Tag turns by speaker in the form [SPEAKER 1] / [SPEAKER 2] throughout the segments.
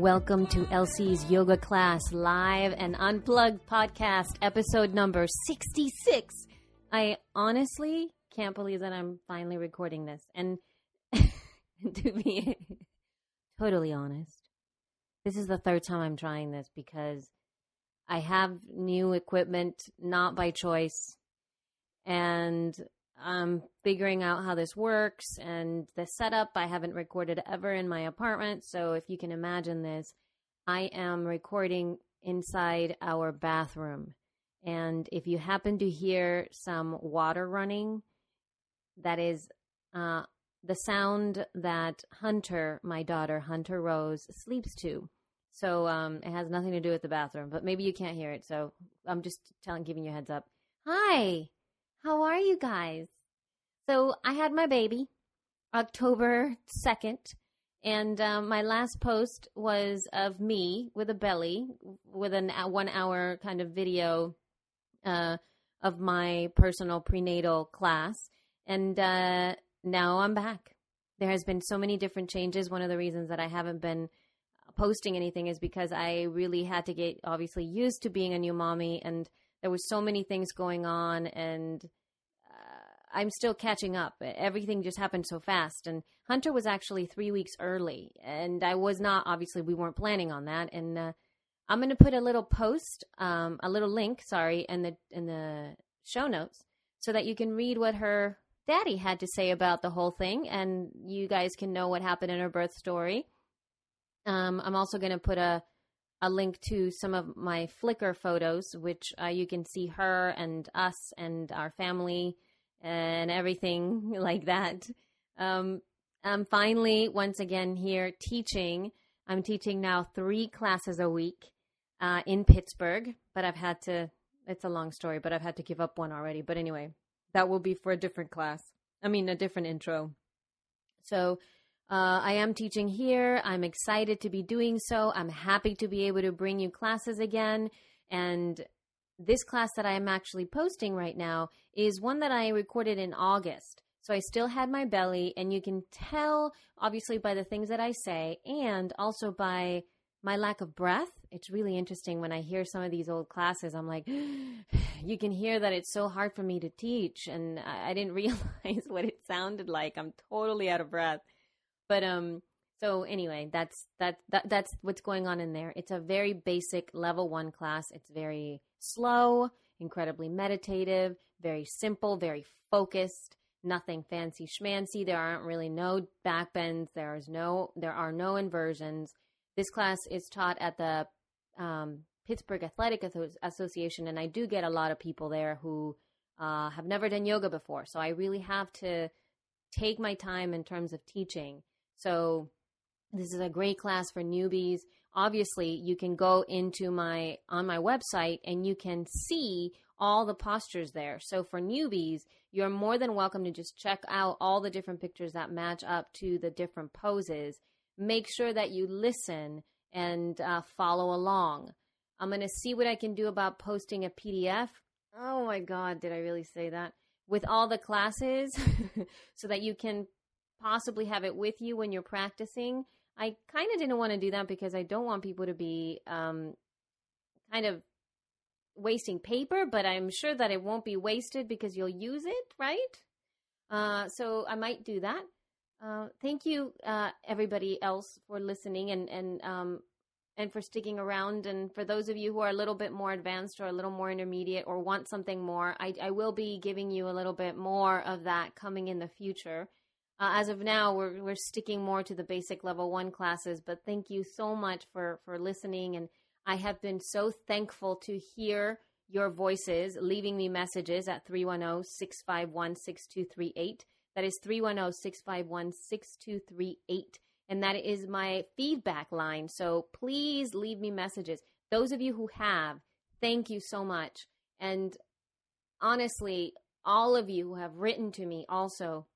[SPEAKER 1] welcome to Elsie's Yoga Class Live and Unplugged podcast, episode number 66. I honestly can't believe that I'm finally recording this. And to be totally honest, this is the third time I'm trying this because I have new equipment, not by choice. And I'm figuring out how this works and the setup. I haven't recorded ever in my apartment. So if you can imagine this, I am recording inside our bathroom. And if you happen to hear some water running, that is uh, the sound that Hunter, my daughter, Hunter Rose, sleeps to. So um, it has nothing to do with the bathroom, but maybe you can't hear it. So I'm just telling, giving you a heads up. Hi, how are you guys? So I had my baby October 2nd, and um, my last post was of me with a belly with an a one hour kind of video uh, of my personal prenatal class. And uh, now I'm back. There has been so many different changes. One of the reasons that I haven't been posting anything is because I really had to get obviously used to being a new mommy, and there was so many things going on, and uh, I'm still catching up. Everything just happened so fast, and Hunter was actually three weeks early, and I was not obviously we weren't planning on that, and uh, I'm going to put a little post, um, a little link, sorry, in the in the show notes, so that you can read what her daddy had to say about the whole thing, and you guys can know what happened in her birth story. Um, I'm also going to put a a link to some of my Flickr photos, which uh, you can see her and us and our family and everything like that. Um, I'm finally once again here teaching. I'm teaching now three classes a week uh, in Pittsburgh, but I've had to. It's a long story, but I've had to give up one already. But anyway, that will be for a different class. I mean, a different intro. So uh, I am teaching here. I'm excited to be doing so. I'm happy to be able to bring you classes again. And this class that I am actually posting right now is one that I recorded in August. So I still had my belly, and you can tell, obviously, by the things that I say and also by my lack of breath. It's really interesting when I hear some of these old classes. I'm like, you can hear that it's so hard for me to teach, and I, I didn't realize what it sounded like. I'm totally out of breath. But um, so anyway, that's that, that that's what's going on in there. It's a very basic level one class. It's very slow, incredibly meditative, very simple, very focused. Nothing fancy schmancy. There aren't really no backbends. There is no there are no inversions. This class is taught at the um, Pittsburgh Athletic Association, and I do get a lot of people there who uh, have never done yoga before. So I really have to take my time in terms of teaching. So this is a great class for newbies. Obviously, you can go into my on my website and you can see all the postures there. So for newbies, you're more than welcome to just check out all the different pictures that match up to the different poses. Make sure that you listen and uh, follow along. I'm going to see what I can do about posting a PDF. Oh my God, did I really say that? With all the classes so that you can possibly have it with you when you're practicing. I kind of didn't want to do that because I don't want people to be um, kind of wasting paper, but I'm sure that it won't be wasted because you'll use it, right? Uh, so I might do that. Uh, thank you, uh, everybody else, for listening and and um, and for sticking around. And for those of you who are a little bit more advanced or a little more intermediate or want something more, I, I will be giving you a little bit more of that coming in the future. Uh, as of now, we're we're sticking more to the basic level one classes. But thank you so much for for listening, and I have been so thankful to hear your voices leaving me messages at 310 651 6238. That is 310 651 6238. And that is my feedback line. So please leave me messages. Those of you who have, thank you so much. And honestly, all of you who have written to me also,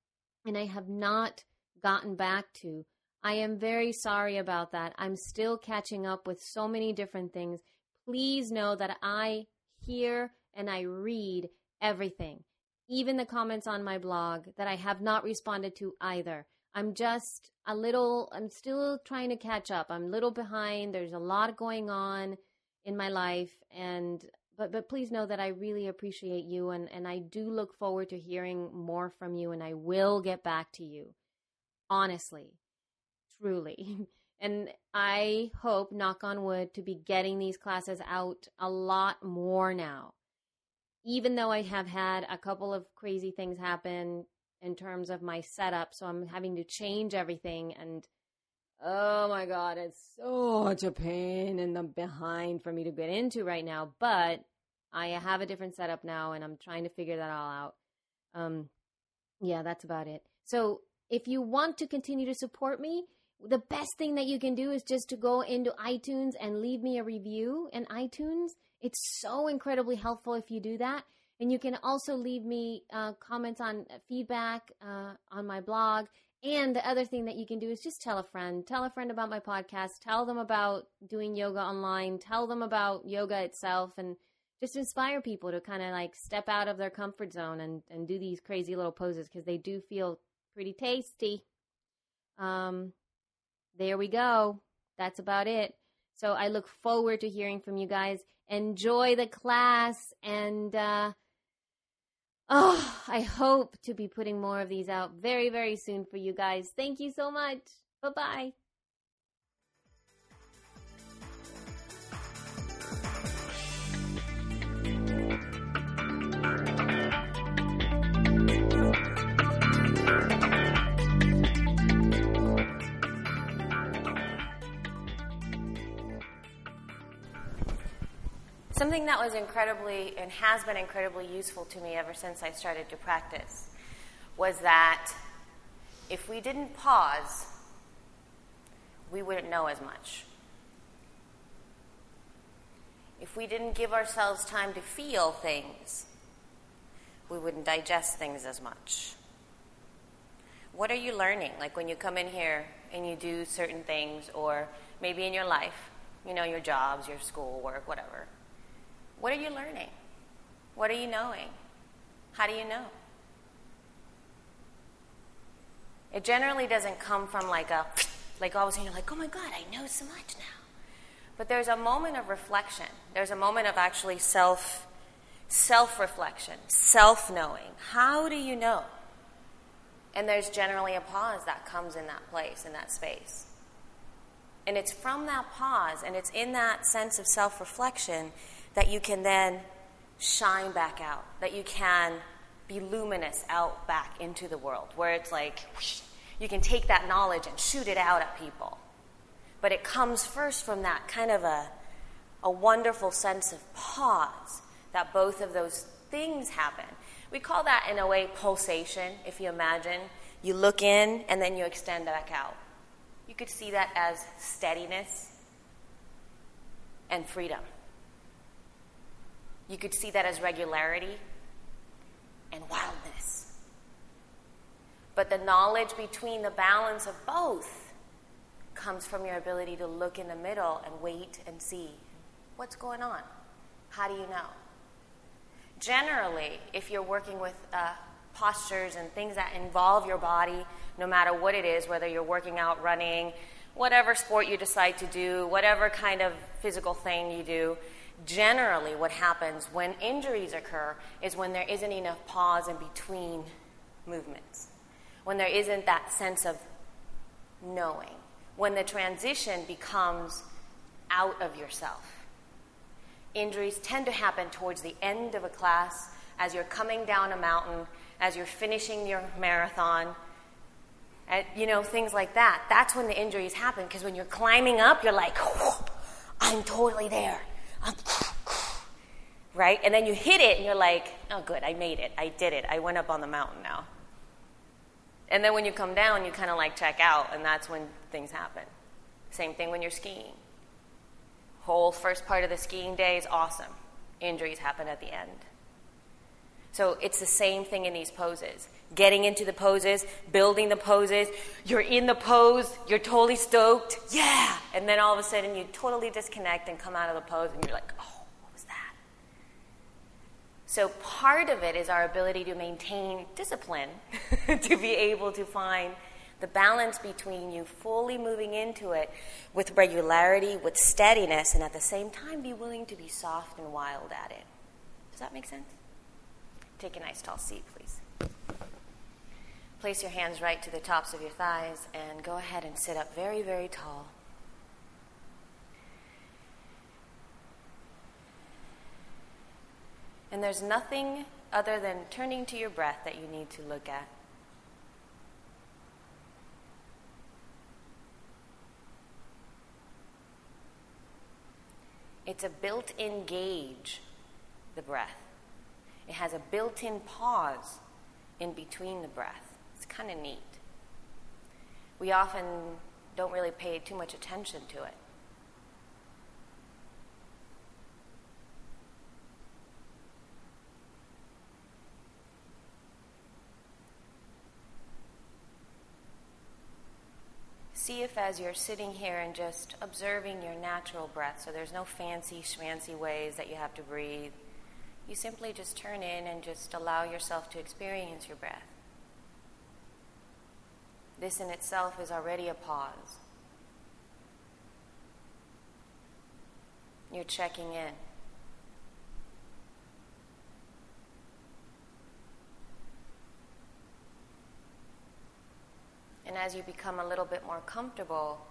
[SPEAKER 1] and I have not gotten back to,
[SPEAKER 2] I am very sorry about that. I'm still catching up with so many different things. Please know that I hear and I read everything, even the comments on my blog that I have not responded to either. I'm just a little, I'm still trying to catch up. I'm a little behind. There's a lot going on in my life. And, but, but please know that I really appreciate you. And, and I do look forward to hearing more from you. And I will get back to you. Honestly, truly. And I hope, knock on wood, to be getting these classes out a lot more now. Even though I have had a couple of crazy things happen in terms of my setup, so I'm having to change everything and oh my god, it's such a pain in the behind for me to get into right now. But I have a different setup now and I'm trying to figure that all out. Um yeah, that's about it. So if you want to continue to support me, the best thing that you can do is just to go into iTunes and leave me a review in iTunes. It's so incredibly helpful if you do that. And you can also leave me uh, comments on feedback uh, on my blog. And the other thing that you can do is just tell a friend. Tell a friend about my podcast. Tell them about doing yoga online. Tell them about yoga itself and just inspire people to kind of like step out of their comfort zone and, and do these crazy little poses because they do feel pretty tasty. Um, there we go. That's about it. So I look forward to hearing from you guys. Enjoy the class and uh, oh, I hope to be putting more of these out very, very soon for you guys. Thank you so much. Bye bye.
[SPEAKER 1] Something that was incredibly and has been incredibly useful to me ever since I started to practice was that if we didn't pause, we wouldn't know as much. If we didn't give ourselves time to feel things, we wouldn't digest things as much. What are you learning? Like when you come in here and you do certain things, or maybe in your life, you know, your jobs, your school, work, whatever. What are you learning? What are you knowing? How do you know? It generally doesn't come from like a, like all of a sudden you're like, oh my God, I know so much now. But there's a moment of reflection. There's a moment of actually self, self reflection, self knowing. How do you know? And there's generally a pause that comes in that place, in that space. And it's from that pause and it's in that sense of self reflection that you can then shine back out, that you can be luminous out back into the world, where it's like whoosh, you can take that knowledge and shoot it out at people. But it comes first from that kind of a, a wonderful sense of pause, that both of those things happen. We call that, in a way, pulsation, if you imagine. You look in and then you extend back out. You could see that as steadiness and freedom. You could see that as regularity and wildness. But the knowledge between the balance of both comes from your ability to look in the middle and wait and see what's going on. How do you know? Generally, if you're working with uh, postures and things that involve your body, no matter what it is, whether you're working out, running, whatever sport you decide to do, whatever kind of physical thing you do, generally what happens when injuries occur is when there isn't enough pause in between movements, when there isn't that sense of knowing, when the transition becomes out of yourself. Injuries tend to happen towards the end of a class, as you're coming down a mountain, as you're finishing your marathon, and, you know, things like that. That's when the injuries happen because when you're climbing up, you're like, I'm totally there right? And then you hit it and you're like, oh, good, I made it. I did it. I went up on the mountain now. And then when you come down, you kind of like check out, and that's when things happen. Same thing when you're skiing. Whole first part of the skiing day is awesome. Injuries happen at the end. So it's the same thing in these poses. Getting into the poses, building the poses, you're in the pose, you're totally stoked, yeah! And then all of a sudden you totally disconnect and come out of the pose and you're like, oh, what was that? So part of it is our ability to maintain discipline, to be able to find the balance between you fully moving into it with regularity, with steadiness, and at the same time be willing to be soft and wild at it. Does that make sense? Take a nice tall seat, please. Place your hands right to the tops of your thighs and go ahead and sit up very, very tall. And there's nothing other than turning to your breath that you need to look at. It's a built in gauge, the breath. It has a built in pause in between the breath. It's kind of neat. We often don't really pay too much attention to it. see if as you're sitting here and just observing your natural breath, so there's no fancy schmancy ways that you have to breathe, you simply just turn in and just allow yourself to experience your breath. This in itself is already a pause. You're checking in. And as you become a little bit more comfortable,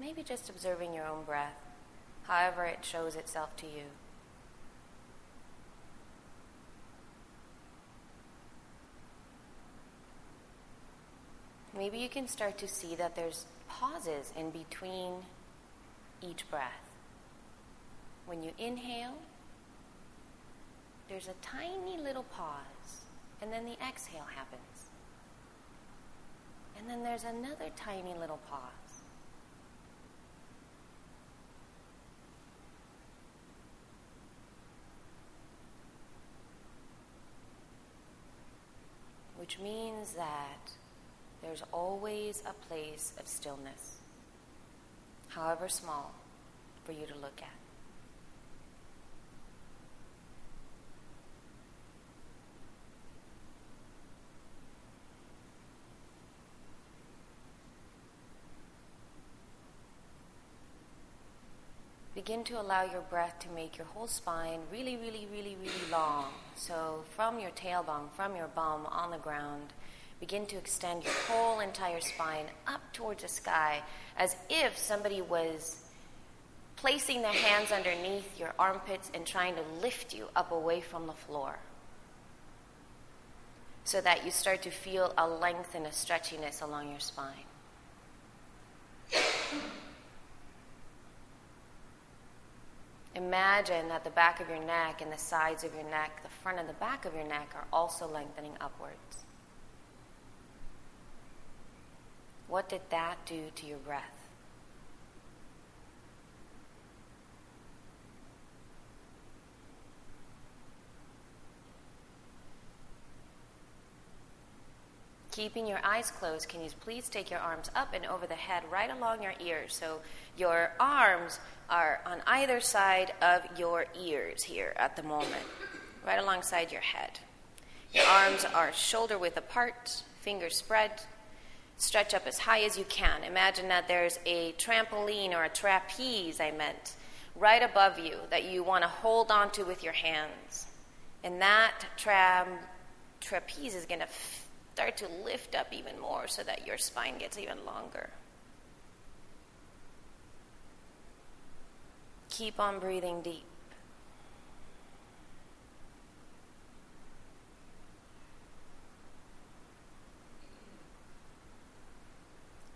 [SPEAKER 1] maybe just observing your own breath, however it shows itself to you. Maybe you can start to see that there's pauses in between each breath. When you inhale, there's a tiny little pause, and then the exhale happens. And then there's another tiny little pause. Which means that there's always a place of stillness, however small, for you to look at. begin to allow your breath to make your whole spine really, really, really, really long. So, from your tailbone, from your bum on the ground, begin to extend your whole entire spine up towards the sky as if somebody was placing their hands underneath your armpits and trying to lift you up away from the floor. So that you start to feel a length and a stretchiness along your spine. Imagine that the back of your neck and the sides of your neck, the front and the back of your neck are also lengthening upwards. What did that do to your breath? Keeping your eyes closed, can you please take your arms up and over the head, right along your ears? So your arms are on either side of your ears here at the moment, right alongside your head. Your arms are shoulder width apart, fingers spread. Stretch up as high as you can. Imagine that there's a trampoline or a trapeze, I meant, right above you that you want to hold onto with your hands. And that tra- trapeze is going to start to lift up even more so that your spine gets even longer. Keep on breathing deep.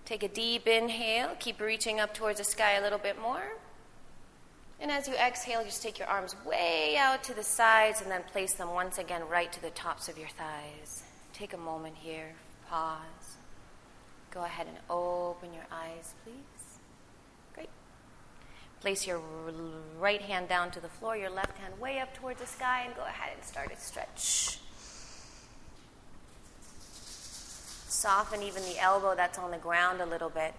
[SPEAKER 1] Take a deep inhale. Keep reaching up towards the sky a little bit more. And as you exhale, just take your arms way out to the sides and then place them once again right to the tops of your thighs. Take a moment here, pause. Go ahead and open your eyes, please. Great. Place your right hand down to the floor, your left hand way up towards the sky, and go ahead and start a stretch. Soften even the elbow that's on the ground a little bit.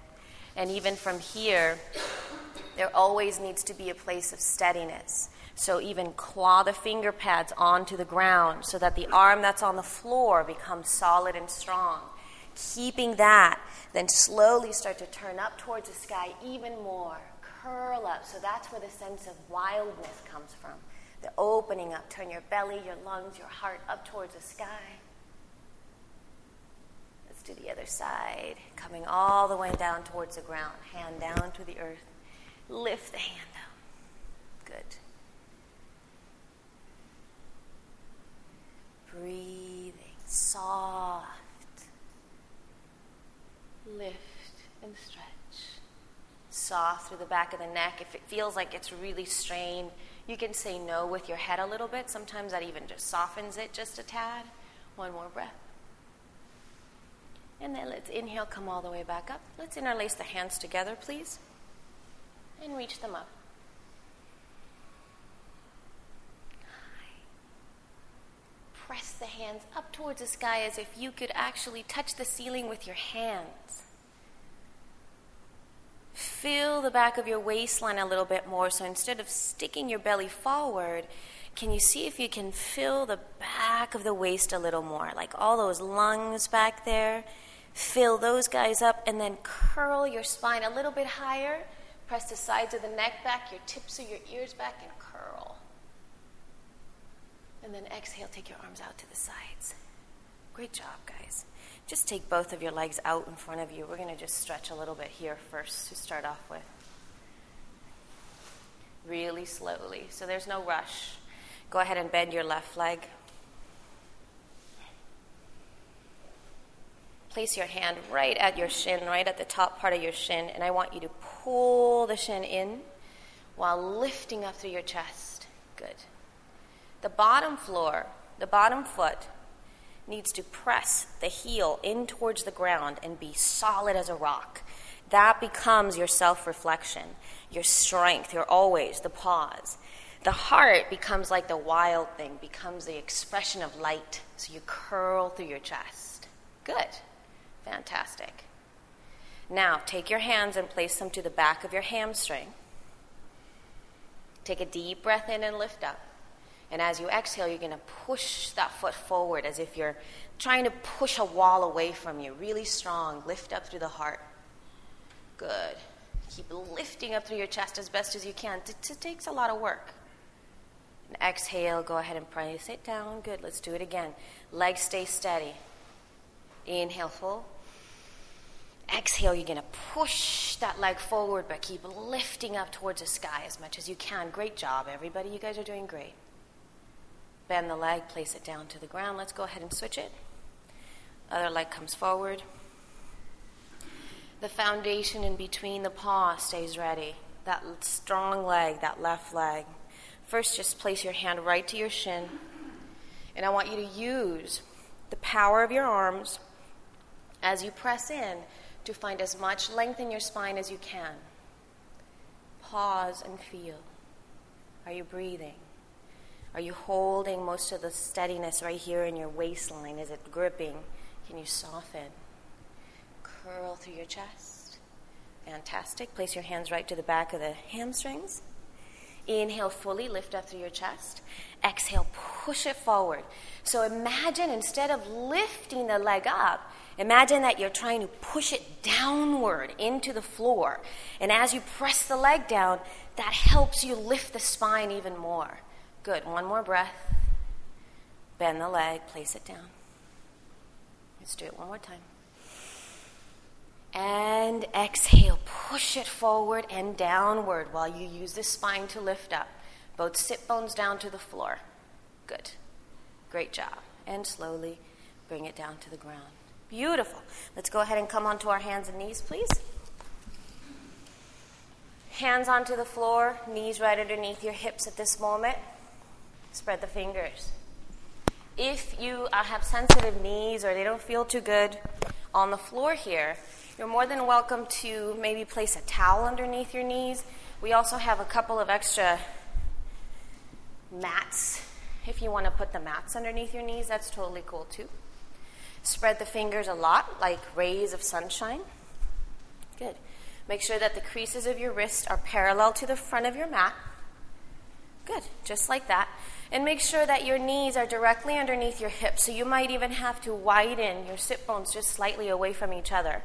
[SPEAKER 1] And even from here, there always needs to be a place of steadiness. So even claw the finger pads onto the ground so that the arm that's on the floor becomes solid and strong. Keeping that, then slowly start to turn up towards the sky even more. Curl up. So that's where the sense of wildness comes from. The opening up. Turn your belly, your lungs, your heart up towards the sky. Let's the other side. Coming all the way down towards the ground. Hand down to the earth. Lift the hand up. Good. Breathing soft. Lift and stretch. Soft through the back of the neck. If it feels like it's really strained, you can say no with your head a little bit. Sometimes that even just softens it just a tad. One more breath. And then let's inhale, come all the way back up. Let's interlace the hands together, please. And reach them up. Press the hands up towards the sky as if you could actually touch the ceiling with your hands. Fill the back of your waistline a little bit more. So instead of sticking your belly forward, can you see if you can fill the back of the waist a little more? Like all those lungs back there. Fill those guys up and then curl your spine a little bit higher. Press the sides of the neck back, your tips of your ears back, and curl. And then exhale, take your arms out to the sides. Great job, guys. Just take both of your legs out in front of you. We're going to just stretch a little bit here first to start off with. Really slowly. So there's no rush. Go ahead and bend your left leg. Place your hand right at your shin, right at the top part of your shin, and I want you to pull the shin in while lifting up through your chest. Good. The bottom floor, the bottom foot, needs to press the heel in towards the ground and be solid as a rock. That becomes your self reflection, your strength, your always, the pause. The heart becomes like the wild thing, becomes the expression of light. So you curl through your chest. Good. Fantastic. Now, take your hands and place them to the back of your hamstring. Take a deep breath in and lift up. And as you exhale, you're going to push that foot forward as if you're trying to push a wall away from you. Really strong. Lift up through the heart. Good. Keep lifting up through your chest as best as you can. It, takes a lot of work. And exhale, go ahead and press it down. Good. Let's do it again. Legs stay steady. Inhale full. Exhale, you're going to push that leg forward, but keep lifting up towards the sky as much as you can. Great job, everybody. You guys are doing great. Bend the leg, place it down to the ground. Let's go ahead and switch it. Other leg comes forward. The foundation in between the paw stays ready. That strong leg, that left leg. First, just place your hand right to your shin. And I want you to use the power of your arms as you press in to find as much length in your spine as you can. Pause and feel. Are you breathing? Are you holding most of the steadiness right here in your waistline? Is it gripping? Can you soften? Curl through your chest. Fantastic. Place your hands right to the back of the hamstrings. Inhale fully, lift up through your chest. Exhale, push it forward. So imagine instead of lifting the leg up, imagine that you're trying to push it downward into the floor. And as you press the leg down, that helps you lift the spine even more. Good. One more breath. Bend the leg, place it down. Let's do it one more time. And exhale. Push it forward and downward while you use the spine to lift up. Both sit bones down to the floor. Good. Great job. And slowly bring it down to the ground. Beautiful. Let's go ahead and come onto our hands and knees, please. Hands onto the floor, knees right underneath your hips at this moment. Spread the fingers. If you uh, have sensitive knees or they don't feel too good, on the floor here, you're more than welcome to maybe place a towel underneath your knees. We also have a couple of extra mats. If you want to put the mats underneath your knees, that's totally cool too. Spread the fingers a lot, like rays of sunshine. Good. Make sure that the creases of your wrist are parallel to the front of your mat. Good, just like that. And make sure that your knees are directly underneath your hips. So you might even have to widen your sit bones just slightly away from each other.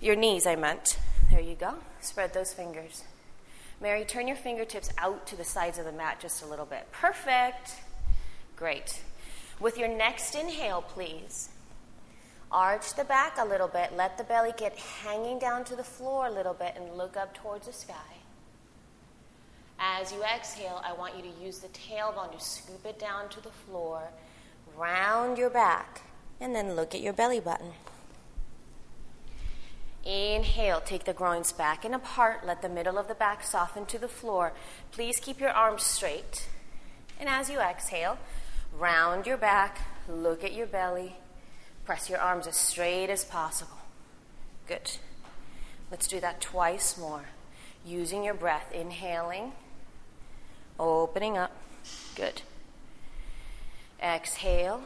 [SPEAKER 1] Your knees, I meant. There you go. Spread those fingers. Mary, turn your fingertips out to the sides of the mat just a little bit. Perfect. Great. With your next inhale, please, arch the back a little bit. Let the belly get hanging down to the floor a little bit and look up towards the sky. As you exhale, I want you to use the tailbone to scoop it down to the floor, round your back, and then look at your belly button. Inhale, take the groins back and apart. Let the middle of the back soften to the floor. Please keep your arms straight. And as you exhale, round your back, look at your belly, press your arms as straight as possible. Good. Let's do that twice more. Using your breath, inhaling, opening up. Good. Exhale,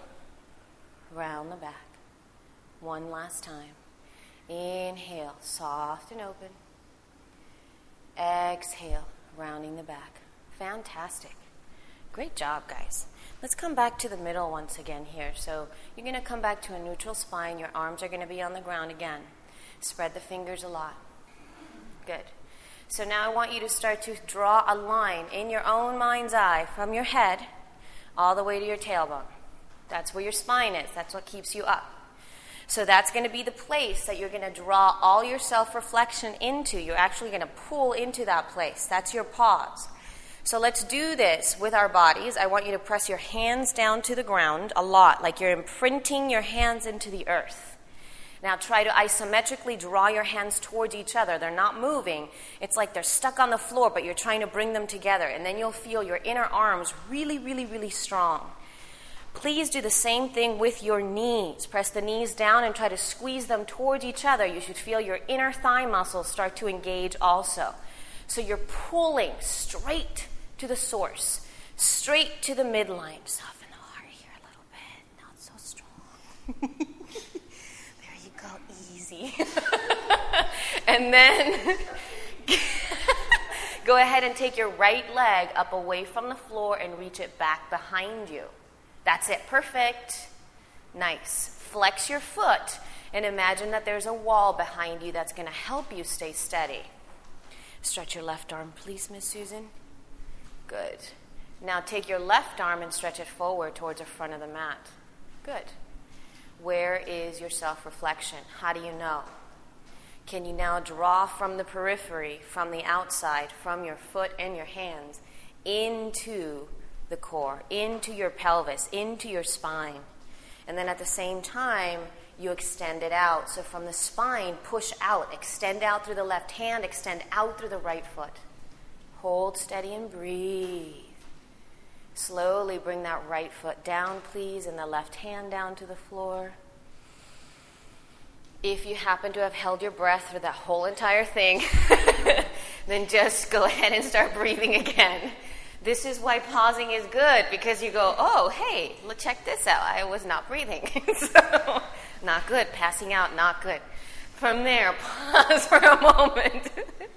[SPEAKER 1] round the back. One last time. Inhale, soft and open. Exhale, rounding the back. Fantastic. Great job, guys. Let's come back to the middle once again here. So you're going to come back to a neutral spine. Your arms are going to be on the ground again. Spread the fingers a lot. Good. So now I want you to start to draw a line in your own mind's eye from your head all the way to your tailbone. That's where your spine is. That's what keeps you up. So that's going to be the place that you're going to draw all your self reflection into. You're actually going to pull into that place. That's your pause. So let's do this with our bodies. I want you to press your hands down to the ground a lot, like you're imprinting your hands into the earth. Now try to isometrically draw your hands towards each other. They're not moving. It's like they're stuck on the floor, but you're trying to bring them together. And then you'll feel your inner arms really, really, really strong. Please do the same thing with your knees. Press the knees down and try to squeeze them towards each other. You should feel your inner thigh muscles start to engage also. So you're pulling straight to the source, straight to the midline. Soften the heart here a little bit, not so strong. there you go, easy. and then go ahead and take your right leg up away from the floor and reach it back behind you. That's it. Perfect. Nice. Flex your foot and imagine that there's a wall behind you that's going to help you stay steady. Stretch your left arm, please, Miss Susan. Good. Now take your left arm and stretch it forward towards the front of the mat. Good. Where is your self reflection? How do you know? Can you now draw from the periphery, from the outside, from your foot and your hands into the core, into your pelvis, into your spine. And then at the same time, you extend it out. So from the spine, push out, extend out through the left hand, extend out through the right foot. Hold steady and breathe. Slowly bring that right foot down, please, and the left hand down to the floor. If you happen to have held your breath for that whole entire thing, then just go ahead and start breathing again. This is why pausing is good because you go, oh, hey, look, check this out. I was not breathing. so, not good. Passing out, not good. From there, pause for a moment.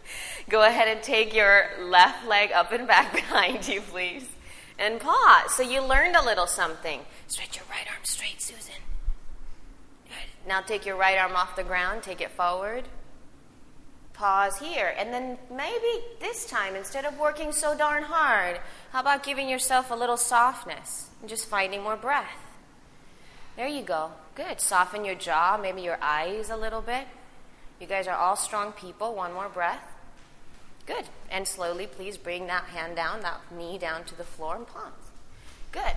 [SPEAKER 1] go ahead and take your left leg up and back behind you, please. And pause. So you learned a little something. Stretch your right arm straight, Susan. Good. Now take your right arm off the ground, take it forward pause here. And then maybe this time, instead of working so darn hard, how about giving yourself a little softness and just finding more breath? There you go. Good. Soften your jaw, maybe your eyes a little bit. You guys are all strong people. One more breath. Good. And slowly, please bring that hand down, that knee down to the floor and pause. Good.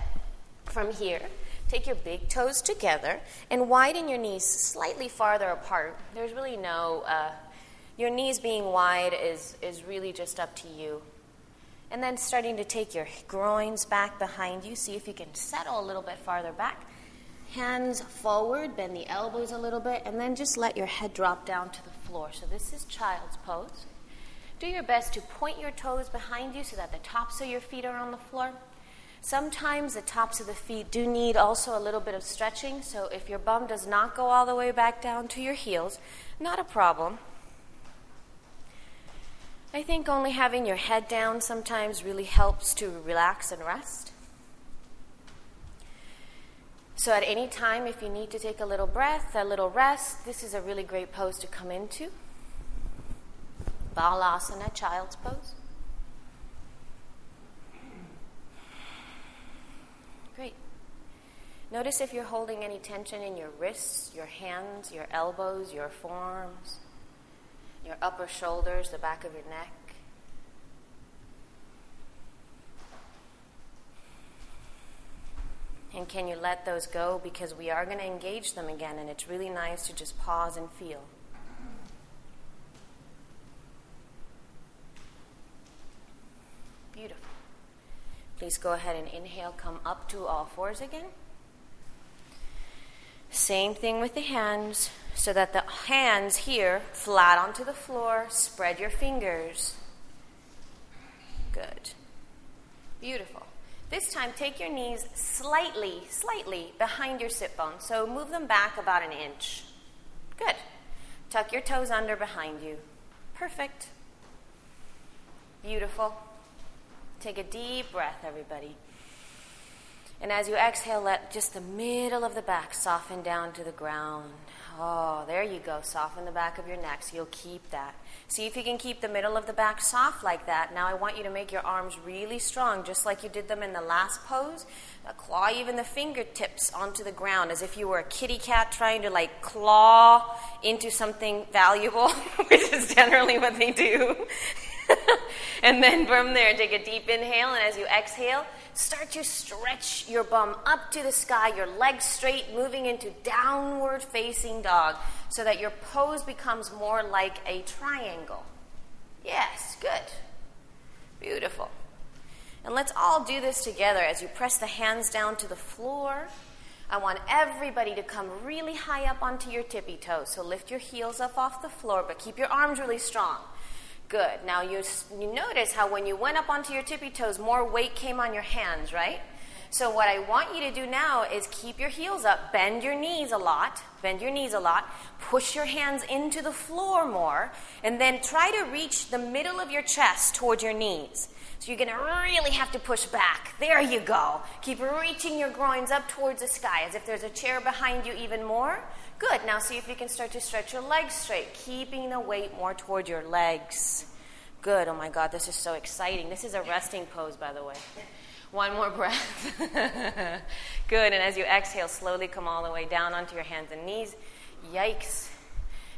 [SPEAKER 1] From here, take your big toes together and widen your knees slightly farther apart. There's really no uh, your knees being wide is, is really just up to you. And then starting to take your groins back behind you. See if you can settle a little bit farther back. Hands forward, bend the elbows a little bit, and then just let your head drop down to the floor. So this is child's pose. Do your best to point your toes behind you so that the tops of your feet are on the floor. Sometimes the tops of the feet do need also a little bit of stretching, so if your bum does not go all the way back down to your heels, not a problem. I think only having your head down sometimes really helps to relax and rest. So, at any time, if you need to take a little breath, a little rest, this is a really great pose to come into. Balasana, child's pose. Great. Notice if you're holding any tension in your wrists, your hands, your elbows, your forearms, your upper shoulders, the back of your neck. And can you let those go? Because we are going to engage them again, and it's really nice to just pause and feel. Beautiful. Please go ahead and inhale, come up to all fours again. Same thing with the hands, so that the hands here flat onto the floor, spread your fingers. Good. This time, take your knees slightly, slightly behind your sit bone. So move them back about an inch. Good. Tuck your toes under behind you. Perfect. Beautiful. Take a deep breath, everybody. And as you exhale, let just the middle of the back soften down to the ground. Oh, there you go. Soften the back of your neck so you'll keep that. See if you can keep the middle of the back soft like that. Now I want you to make your arms really strong, just like you did them in the last pose. Now claw even the fingertips onto the ground as if you were a kitty cat trying to like claw into something valuable, which is generally what they do. and then from there, take a deep inhale, and as you exhale, start to stretch your bum up to the sky, your legs straight, moving into downward facing dog, so that your pose becomes more like a triangle. Yes, good. Beautiful. And let's all do this together as you press the hands down to the floor. I want everybody to come really high up onto your tippy toes. So lift your heels up off the floor, but keep your arms really strong. Good. Now you, you notice how when you went up onto your tippy toes, more weight came on your hands, right? So what I want you to do now is keep your heels up, bend your knees a lot, bend your knees a lot, push your hands into the floor more, and then try to reach the middle of your chest towards your knees. So you're going to really have to push back. There you go. Keep reaching your groins up towards the sky as if there's a chair behind you even more. Good. Now see if you can start to stretch your legs straight, keeping the weight more toward your legs. Good. Oh my God, this is so exciting. This is a resting pose, by the way. One more breath. Good. And as you exhale, slowly come all the way down onto your hands and knees. Yikes.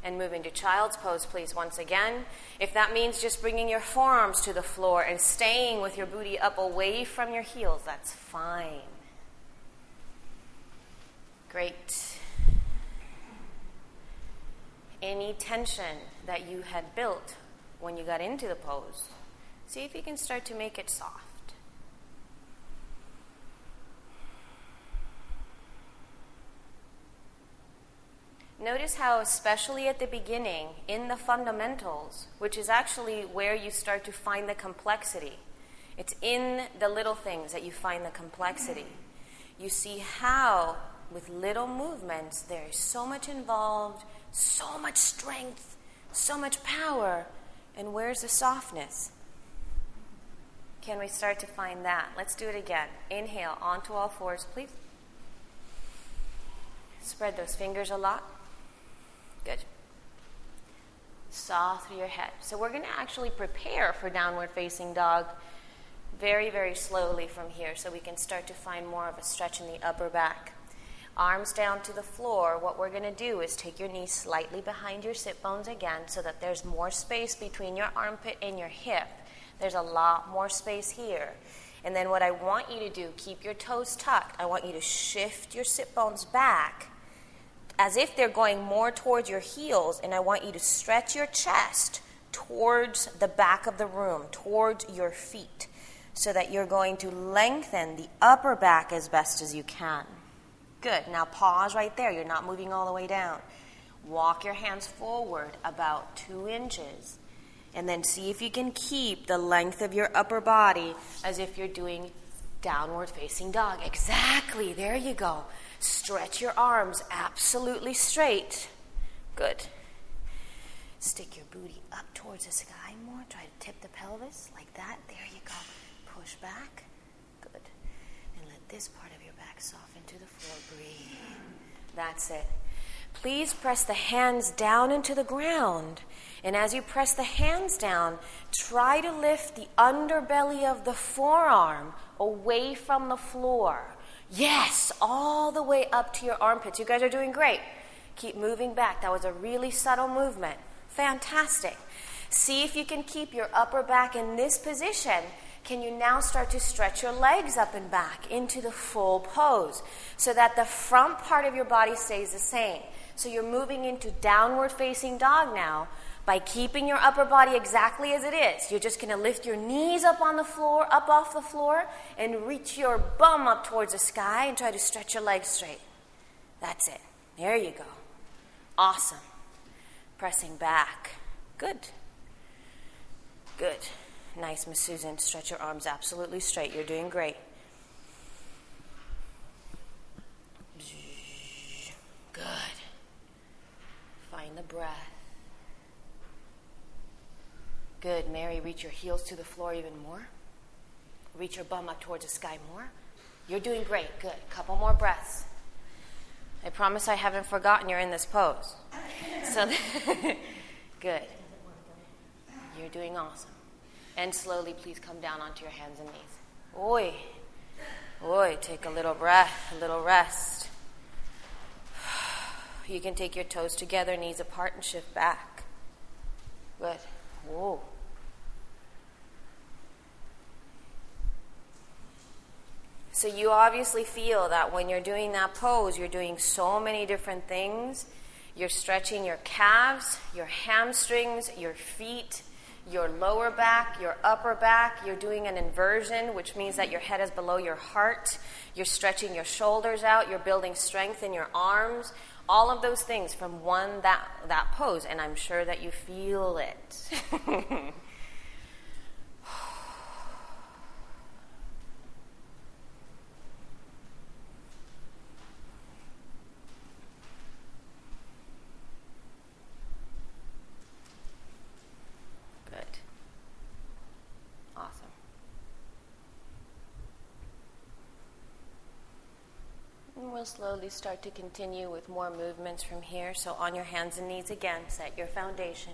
[SPEAKER 1] And move into child's pose, please, once again. If that means just bringing your forearms to the floor and staying with your booty up away from your heels, that's fine. Great any tension that you had built when you got into the pose. See if you can start to make it soft. Notice how, especially at the beginning, in the fundamentals, which is actually where you start to find the complexity, it's in the little things that you find the complexity. You see how, with little movements, there is so much involved so much strength, so much power. And where's the softness? Can we start to find that? Let's do it again. Inhale onto all fours, please. Spread those fingers a lot. Good. Saw through your head. So we're going to actually prepare for downward facing dog very, very slowly from here so we can start to find more of a stretch in the upper back arms down to the floor, what we're going to do is take your knees slightly behind your sit bones again so that there's more space between your armpit and your hip. There's a lot more space here. And then what I want you to do, keep your toes tucked. I want you to shift your sit bones back as if they're going more towards your heels, and I want you to stretch your chest towards the back of the room, towards your feet, so that you're going to lengthen the upper back as best as you can. Good. Now pause right there. You're not moving all the way down. Walk your hands forward about two inches. And then see if you can keep the length of your upper body as if you're doing downward facing dog. Exactly. There you go. Stretch your arms absolutely straight. Good. Stick your booty up towards the sky more. Try to tip the pelvis like that. There you go. Push back. Good. And let this part of your back soften to the floor. Breathe. That's it. Please press the hands down into the ground. And as you press the hands down, try to lift the underbelly of the forearm away from the floor. Yes, all the way up to your armpits. You guys are doing great. Keep moving back. That was a really subtle movement. Fantastic. See if you can keep your upper back in this position. Can you now start to stretch your legs up and back into the full pose so that the front part of your body stays the same? So you're moving into downward facing dog now by keeping your upper body exactly as it is. You're just going to lift your knees up on the floor, up off the floor, and reach your bum up towards the sky and try to stretch your legs straight. That's it. There you go. Awesome. Pressing back. Good. Good. Nice, Miss Susan. Stretch your arms absolutely straight. You're doing great. Good. Find the breath. Good, Mary. Reach your heels to the floor even more. Reach your bum up towards the sky more. You're doing great. Good. Couple more breaths. I promise I haven't forgotten you're in this pose. So, good. You're doing awesome. And slowly, please come down onto your hands and knees. Oi. Oi. Take a little breath, a little rest. You can take your toes together, knees apart, and shift back. Good. Whoa. So you obviously feel that when you're doing that pose, you're doing so many different things. You're stretching your calves, your hamstrings, your feet, your lower back, your upper back. You're doing an inversion, which means that your head is below your heart. You're stretching your shoulders out. You're building strength in your arms. All of those things from one that that pose, and I'm sure that you feel it. Good. Awesome. And we'll slowly start to continue with more movements from here. So, on your hands and knees again, set your foundation.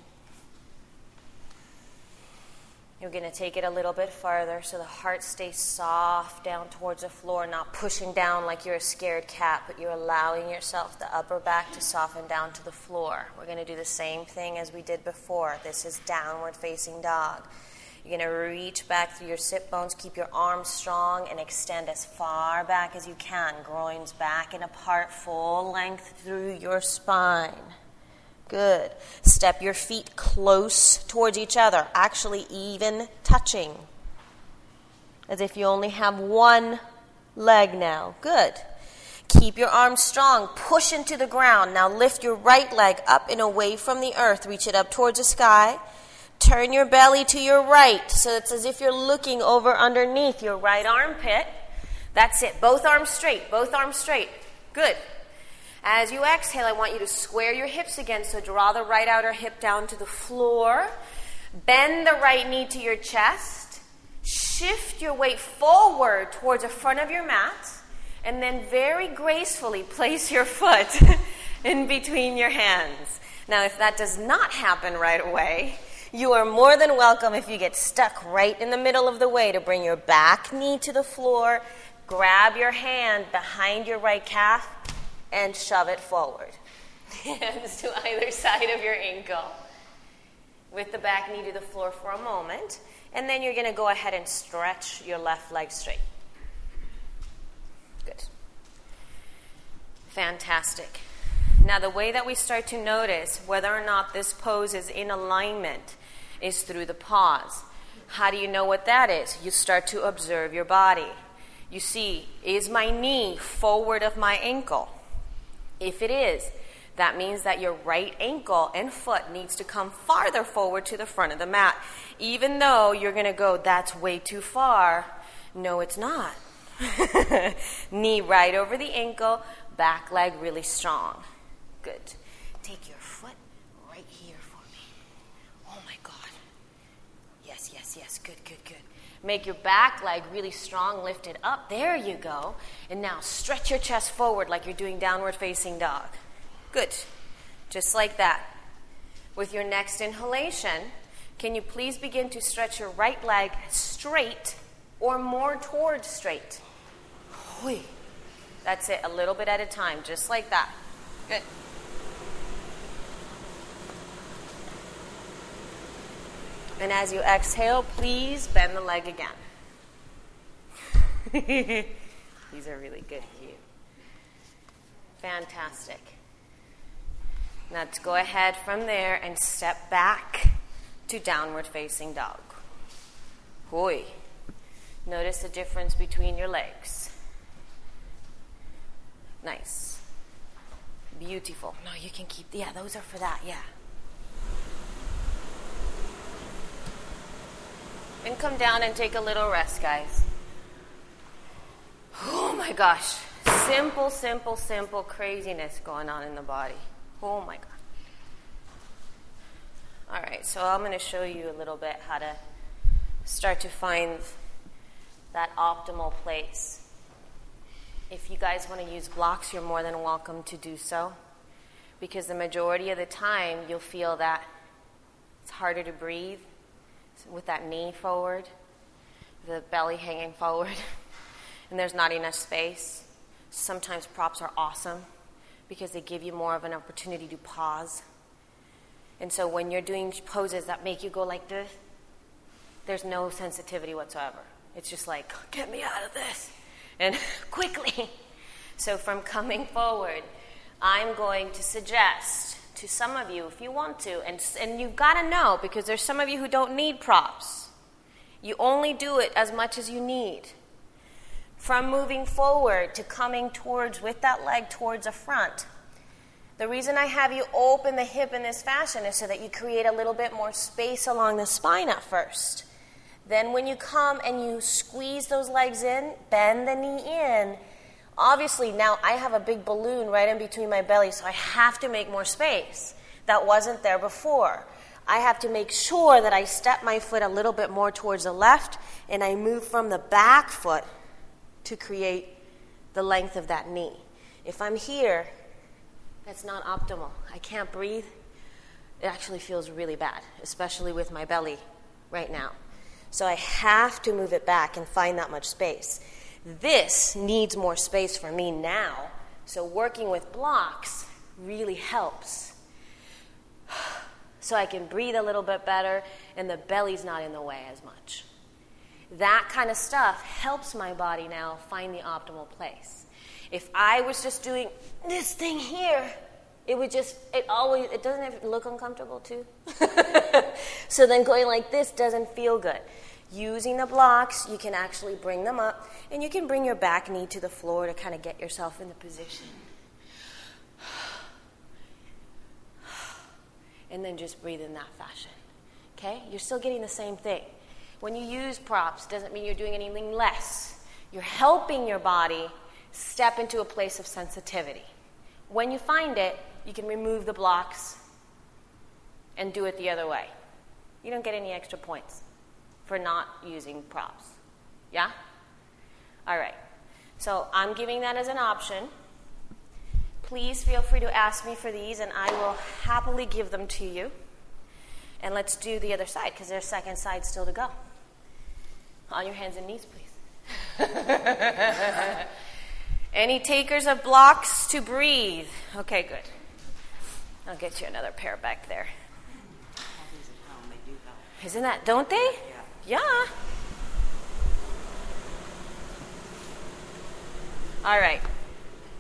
[SPEAKER 1] You're going to take it a little bit farther so the heart stays soft down towards the floor, not pushing down like you're a scared cat, but you're allowing yourself the upper back to soften down to the floor. We're going to do the same thing as we did before. This is downward facing dog. You're going to reach back through your sit bones, keep your arms strong, and extend as far back as you can. Groins back and apart, full length through your spine. Good. Step your feet close towards each other, actually, even touching. As if you only have one leg now. Good. Keep your arms strong. Push into the ground. Now lift your right leg up and away from the earth. Reach it up towards the sky. Turn your belly to your right so it's as if you're looking over underneath your right armpit. That's it. Both arms straight. Both arms straight. Good. As you exhale, I want you to square your hips again. So draw the right outer hip down to the floor. Bend the right knee to your chest. Shift your weight forward towards the front of your mat. And then very gracefully place your foot in between your hands. Now, if that does not happen right away, you are more than welcome if you get stuck right in the middle of the way to bring your back knee to the floor, grab your hand behind your right calf, and shove it forward. Hands to either side of your ankle. With the back knee to the floor for a moment. And then you're going to go ahead and stretch your left leg straight. Good. Fantastic. Now, the way that we start to notice whether or not this pose is in alignment is through the pause. How do you know what that is? You start to observe your body. You see, is my knee forward of my ankle? If it is, that means that your right ankle and foot needs to come farther forward to the front of the mat. Even though you're going to go, that's way too far. No, it's not. Knee right over the ankle, back leg really strong. Good. Take your foot right here for me. Oh my God. Yes, yes, yes. Good, good, good. Make your back leg really strong, lifted up. There you go. And now stretch your chest forward like you're doing downward facing dog. Good. Just like that. With your next inhalation, can you please begin to stretch your right leg straight or more towards straight? That's it, a little bit at a time, just like that. Good. And as you exhale, please bend the leg again. These are really good you. Fantastic. Now let's go ahead from there and step back to downward facing dog. Hoi. Notice the difference between your legs. Nice. Beautiful. No, you can keep, yeah, those are for that, yeah. And come down and take a little rest, guys. Oh my gosh. Simple, simple, simple craziness going on in the body. Oh my God. All right, so I'm going to show you a little bit how to start to find that optimal place. If you guys want to use blocks, you're more than welcome to do so. Because the majority of the time, you'll feel that it's harder to breathe with that knee forward, the belly hanging forward, and there's not enough space. Sometimes props are awesome because they give you more of an opportunity to pause. And so when you're doing poses that make you go like this, there's no sensitivity whatsoever. It's just like, get me out of this. And quickly. So from coming forward, I'm going to suggest to some of you, if you want to, and, and you've got to know because there's some of you who don't need props. You only do it as much as you need. From moving forward to coming towards, with that leg towards the front. The reason I have you open the hip in this fashion is so that you create a little bit more space along the spine at first. Then, when you come and you squeeze those legs in, bend the knee in. Obviously, now I have a big balloon right in between my belly, so I have to make more space. That wasn't there before. I have to make sure that I step my foot a little bit more towards the left and I move from the back foot to create the length of that knee. If I'm here, that's not optimal. I can't breathe. It actually feels really bad, especially with my belly right now. So I have to move it back and find that much space. This needs more space for me now. So working with blocks really helps. So I can breathe a little bit better and the belly's not in the way as much. That kind of stuff helps my body now find the optimal place. If I was just doing this thing here, it would just, it always, it doesn't look uncomfortable too? so then going like this doesn't feel good. Using the blocks, you can actually bring them up and you can bring your back knee to the floor to kind of get yourself in the position. And then just breathe in that fashion. Okay? You're still getting the same thing. When you use props, doesn't mean you're doing anything less. You're helping your body step into a place of sensitivity. When you find it, you can remove the blocks and do it the other way. You don't get any extra points for not using props. Yeah? All right. So I'm giving that as an option. Please feel free to ask me for these, and I will happily give them to you. And let's do the other side because there's second side still to go. On your hands and knees, please. Any takers of blocks to breathe? Okay, good. I'll get you another pair back there. Isn't that, don't they? Yeah. All right.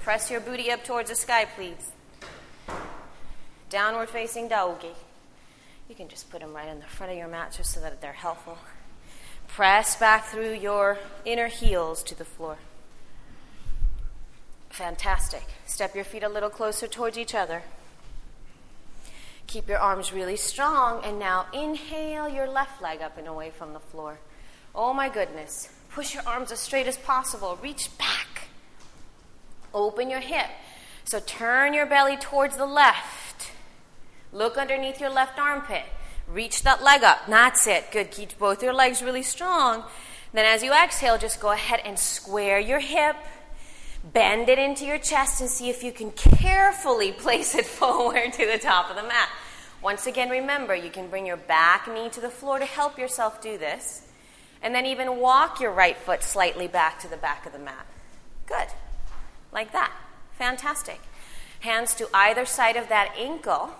[SPEAKER 1] Press your booty up towards the sky, please. Downward facing doggy. You can just put them right in the front of your mat just so that they're helpful. Press back through your inner heels to the floor. Fantastic. Step your feet a little closer towards each other. Keep your arms really strong, and now inhale your left leg up and away from the floor. Oh my goodness. Push your arms as straight as possible. Reach back. Open your hip. So turn your belly towards the left. Look underneath your left armpit. Reach that leg up. That's it. Good. Keep both your legs really strong. Then as you exhale, just go ahead and square your hip. Bend it into your chest and see if you can carefully place it forward to the top of the mat. Once again, remember you can bring your back knee to the floor to help yourself do this. And then even walk your right foot slightly back to the back of the mat. Good. Like that. Fantastic. Hands to either side of that ankle.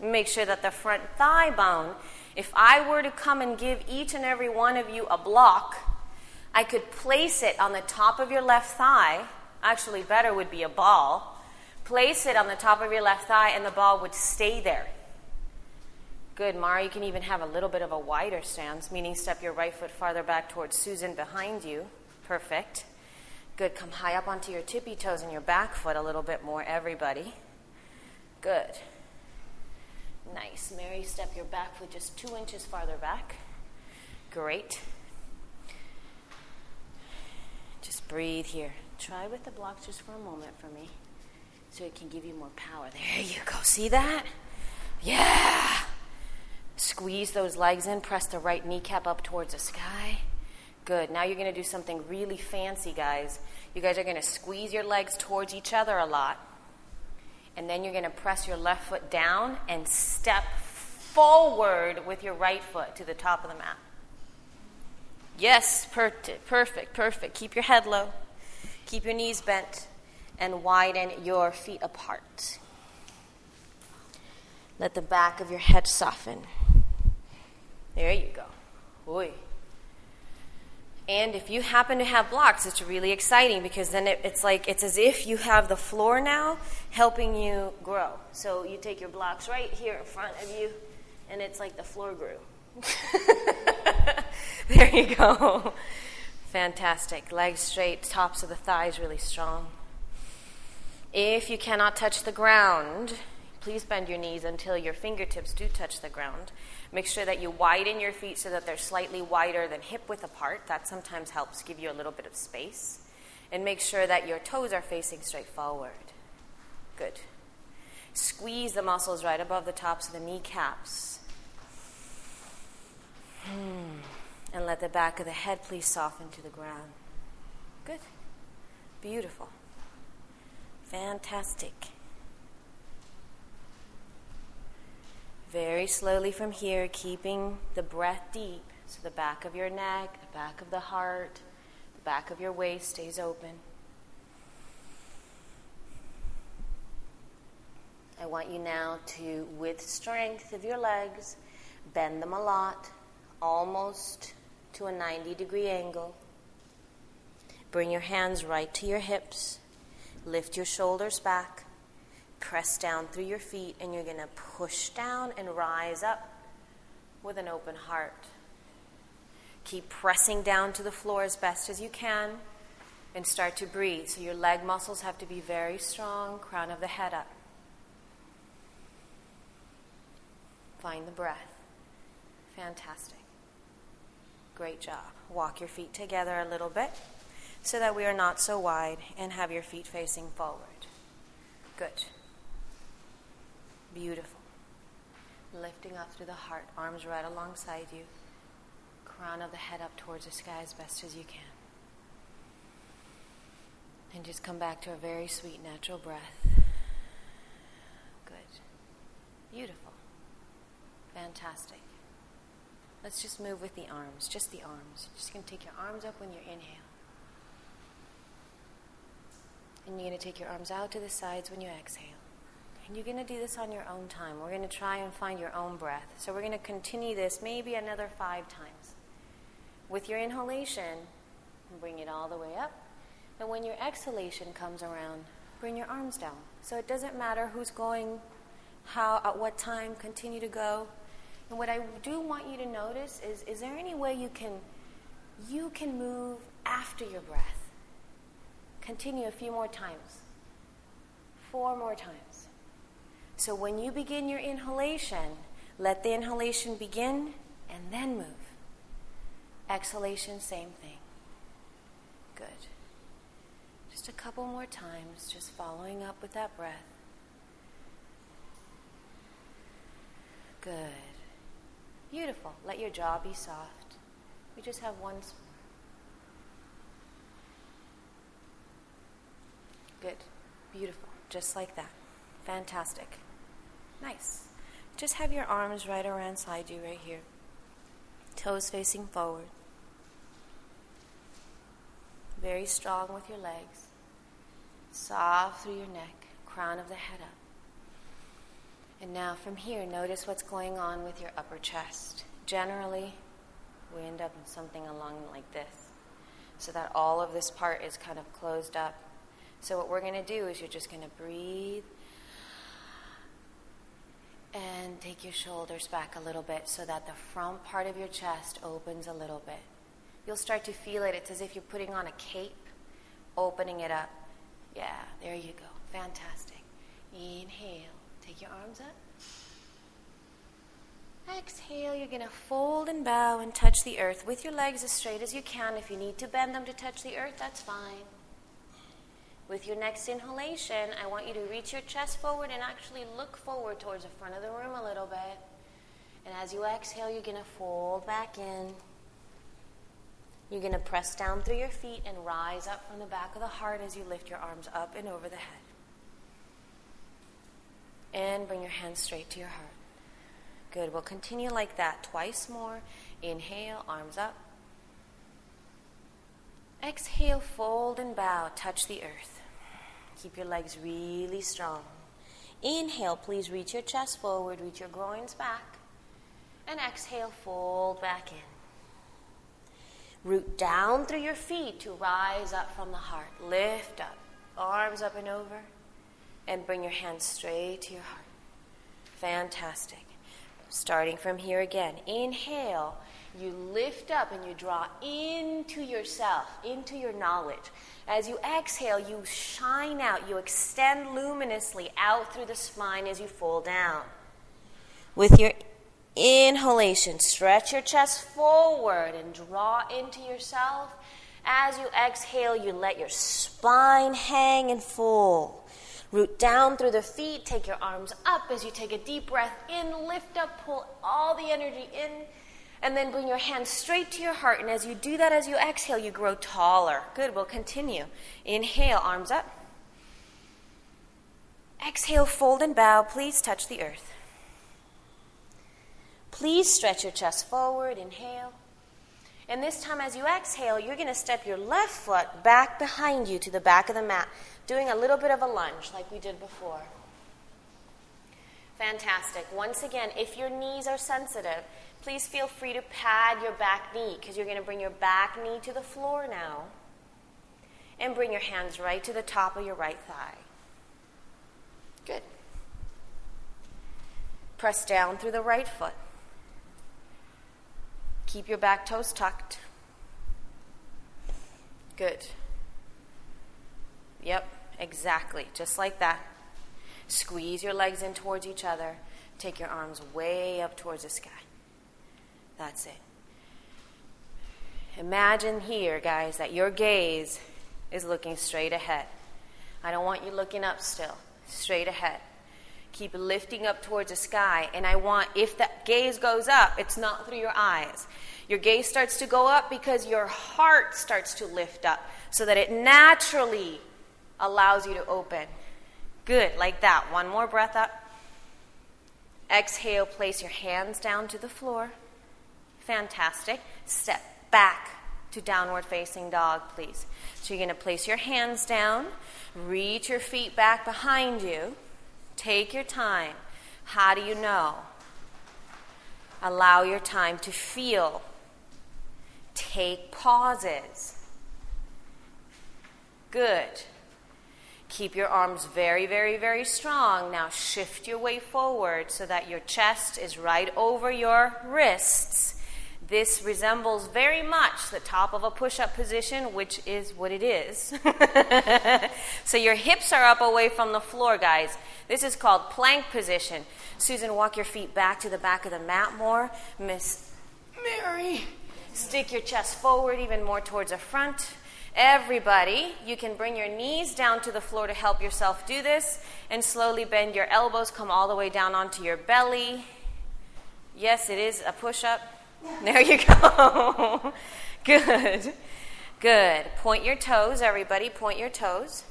[SPEAKER 1] Make sure that the front thigh bone, if I were to come and give each and every one of you a block, I could place it on the top of your left thigh. Actually, better would be a ball. Place it on the top of your left thigh, and the ball would stay there. Good, Mara. You can even have a little bit of a wider stance, meaning step your right foot farther back towards Susan behind you. Perfect. Good. Come high up onto your tippy toes and your back foot a little bit more, everybody. Good. Nice. Mary, step your back foot just two inches farther back. Great. Just breathe here. Try with the blocks just for a moment for me so it can give you more power. There you go. See that? Yeah. Squeeze those legs in. Press the right kneecap up towards the sky. Good. Now you're going to do something really fancy, guys. You guys are going to squeeze your legs towards each other a lot. And then you're going to press your left foot down and step forward with your right foot to the top of the mat. Yes, per- perfect, perfect. Keep your head low. Keep your knees bent and widen your feet apart. Let the back of your head soften. There you go. Oy. And if you happen to have blocks, it's really exciting because then it, it's like it's as if you have the floor now helping you grow. So you take your blocks right here in front of you, and it's like the floor grew. there you go. Fantastic. Legs straight, tops of the thighs really strong. If you cannot touch the ground, please bend your knees until your fingertips do touch the ground. Make sure that you widen your feet so that they're slightly wider than hip width apart. That sometimes helps give you a little bit of space. And make sure that your toes are facing straight forward. Good. Squeeze the muscles right above the tops of the kneecaps. Hmm. And let the back of the head please soften to the ground. Good. Beautiful. Fantastic. Very slowly from here, keeping the breath deep. So the back of your neck, the back of the heart, the back of your waist stays open. I want you now to, with strength of your legs, bend them a lot, almost to a 90 degree angle. Bring your hands right to your hips. Lift your shoulders back. Press down through your feet, and you're going to push down and rise up with an open heart. Keep pressing down to the floor as best as you can and start to breathe. So your leg muscles have to be very strong, crown of the head up. Find the breath. Fantastic. Great job. Walk your feet together a little bit so that we are not so wide and have your feet facing forward. Good. Beautiful. Lifting up through the heart, arms right alongside you, crown of the head up towards the sky as best as you can. And just come back to a very sweet natural breath. Good. Beautiful. Fantastic. Let's just move with the arms, just the arms. Just going to take your arms up when you inhale. And you're going to take your arms out to the sides when you exhale. And you're going to do this on your own time. We're going to try and find your own breath. So we're going to continue this maybe another five times. With your inhalation, bring it all the way up. And when your exhalation comes around, bring your arms down. So it doesn't matter who's going, how, at what time, continue to go. And what I do want you to notice is is there any way you can you can move after your breath? Continue a few more times. Four more times. So when you begin your inhalation, let the inhalation begin and then move. Exhalation, same thing. Good. Just a couple more times, just following up with that breath. Good. Beautiful. Let your jaw be soft. We just have one. Good. Beautiful. Just like that. Fantastic. Nice. Just have your arms right around side you right here. Toes facing forward. Very strong with your legs. Soft through your neck, crown of the head up. And now from here, notice what's going on with your upper chest. Generally, we end up in something along like this, so that all of this part is kind of closed up. So, what we're going to do is you're just going to breathe and take your shoulders back a little bit so that the front part of your chest opens a little bit. You'll start to feel it. It's as if you're putting on a cape, opening it up. Yeah, there you go. Fantastic. Inhale. Take your arms up. Exhale, you're going to fold and bow and touch the earth with your legs as straight as you can. If you need to bend them to touch the earth, that's fine. With your next inhalation, I want you to reach your chest forward and actually look forward towards the front of the room a little bit. And as you exhale, you're going to fold back in. You're going to press down through your feet and rise up from the back of the heart as you lift your arms up and over the head. And bring your hands straight to your heart. Good. We'll continue like that twice more. Inhale, arms up. Exhale, fold and bow, touch the earth. Keep your legs really strong. Inhale, please reach your chest forward, reach your groins back. And exhale, fold back in. Root down through your feet to rise up from the heart. Lift up, arms up and over, and bring your hands straight to your heart. Fantastic. Starting from here again. Inhale you lift up and you draw into yourself, into your knowledge. As you exhale, you shine out, you extend luminously out through the spine as you fall down. With your inhalation, stretch your chest forward and draw into yourself. As you exhale, you let your spine hang and fall. Root down through the feet, take your arms up as you take a deep breath in, lift up, pull all the energy in and then bring your hands straight to your heart. And as you do that, as you exhale, you grow taller. Good, we'll continue. Inhale, arms up. Exhale, fold and bow. Please touch the earth. Please stretch your chest forward. Inhale. And this time, as you exhale, you're going to step your left foot back behind you to the back of the mat, doing a little bit of a lunge like we did before. Fantastic. Once again, if your knees are sensitive, Please feel free to pad your back knee because you're going to bring your back knee to the floor now. And bring your hands right to the top of your right thigh. Good. Press down through the right foot. Keep your back toes tucked. Good. Yep, exactly. Just like that. Squeeze your legs in towards each other. Take your arms way up towards the sky. That's it. Imagine here, guys, that your gaze is looking straight ahead. I don't want you looking up still, straight ahead. Keep lifting up towards the sky. And I want, if that gaze goes up, it's not through your eyes. Your gaze starts to go up because your heart starts to lift up so that it naturally allows you to open. Good, like that. One more breath up. Exhale, place your hands down to the floor. Fantastic. Step back to downward facing dog, please. So you're going to place your hands down, reach your feet back behind you. Take your time. How do you know? Allow your time to feel. Take pauses. Good. Keep your arms very, very, very strong. Now shift your weight forward so that your chest is right over your wrists. This resembles very much the top of a push up position, which is what it is. so your hips are up away from the floor, guys. This is called plank position. Susan, walk your feet back to the back of the mat more. Miss Mary, stick your chest forward even more towards the front. Everybody, you can bring your knees down to the floor to help yourself do this and slowly bend your elbows, come all the way down onto your belly. Yes, it is a push up. There you go. Good. Good. Point your toes, everybody. Point your toes.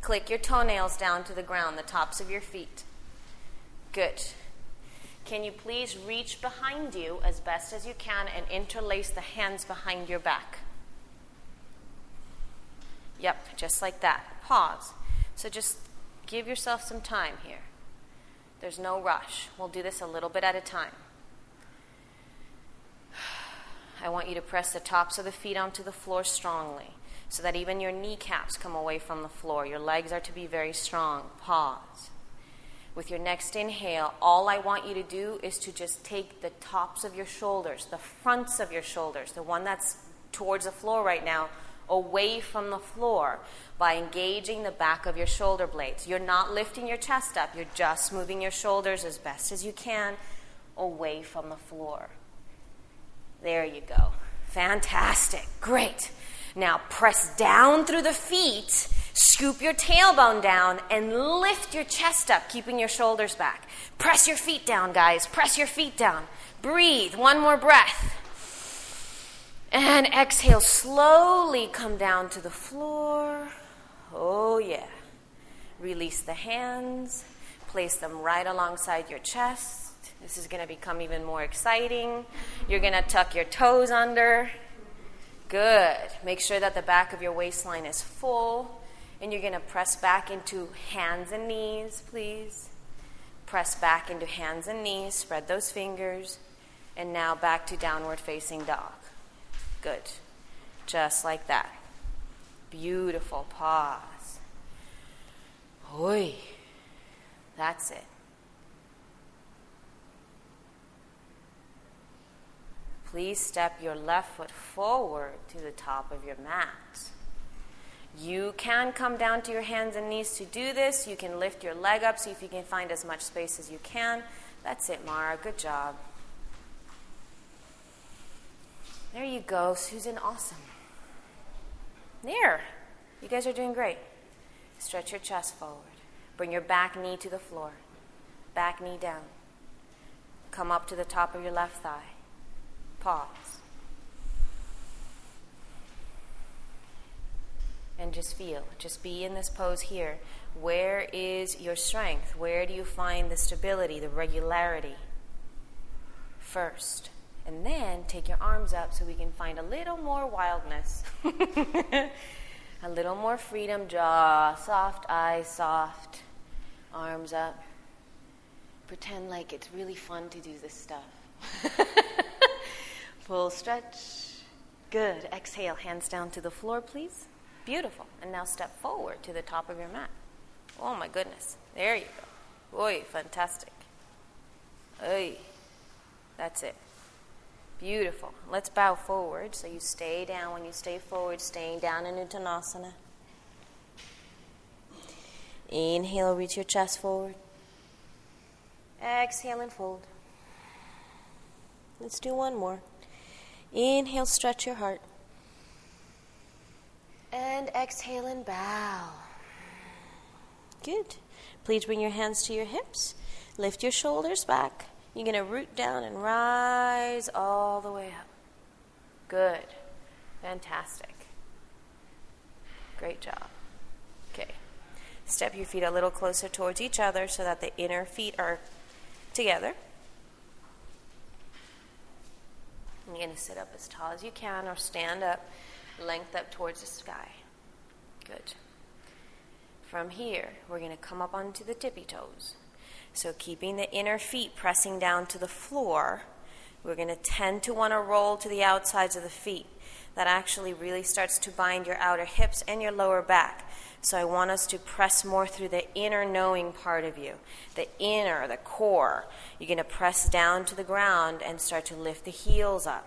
[SPEAKER 1] Click your toenails down to the ground, the tops of your feet. Good. Can you please reach behind you as best as you can and interlace the hands behind your back? Yep, just like that. Pause. So just give yourself some time here. There's no rush. We'll do this a little bit at a time. I want you to press the tops of the feet onto the floor strongly so that even your kneecaps come away from the floor. Your legs are to be very strong. Pause. With your next inhale, all I want you to do is to just take the tops of your shoulders, the fronts of your shoulders, the one that's towards the floor right now, away from the floor by engaging the back of your shoulder blades. You're not lifting your chest up, you're just moving your shoulders as best as you can away from the floor. There you go. Fantastic. Great. Now press down through the feet, scoop your tailbone down, and lift your chest up, keeping your shoulders back. Press your feet down, guys. Press your feet down. Breathe. One more breath. And exhale. Slowly come down to the floor. Oh, yeah. Release the hands. Place them right alongside your chest. This is going to become even more exciting. You're going to tuck your toes under. Good. Make sure that the back of your waistline is full. And you're going to press back into hands and knees, please. Press back into hands and knees. Spread those fingers. And now back to downward facing dog. Good. Just like that. Beautiful pause. Oi. That's it. please step your left foot forward to the top of your mat. You can come down to your hands and knees to do this. You can lift your leg up, see if you can find as much space as you can. That's it, Mara. Good job. There you go, Susan. Awesome. There. You guys are doing great. Stretch your chest forward. Bring your back knee to the floor. Back knee down. Come up to the top of your left thigh. Pause. And just feel, just be in this pose here. Where is your strength? Where do you find the stability, the regularity? First. And then take your arms up so we can find a little more wildness. a little more freedom. Jaw soft, eyes soft, arms up. Pretend like it's really fun to do this stuff. Full stretch. Good. Exhale, hands down to the floor, please. Beautiful. And now step forward to the top of your mat. Oh my goodness. There you go. Oi, fantastic. Oi. That's it. Beautiful. Let's bow forward. So you stay down when you stay forward, staying down in Uttanasana. Inhale, reach your chest forward. Exhale and fold. Let's do one more. Inhale, stretch your heart. And exhale and bow. Good. Please bring your hands to your hips. Lift your shoulders back. You're going to root down and rise all the way up. Good. Fantastic. Great job. Okay. Step your feet a little closer towards each other so that the inner feet are together. You're going to sit up as tall as you can or stand up, length up towards the sky. Good. From here, we're going to come up onto the tippy toes. So, keeping the inner feet pressing down to the floor, we're going to tend to want to roll to the outsides of the feet. that actually really starts to bind your outer hips and your lower back. So I want us to press more through the inner knowing part of you, the inner, the core. You're going to press down to the ground and start to lift the heels up.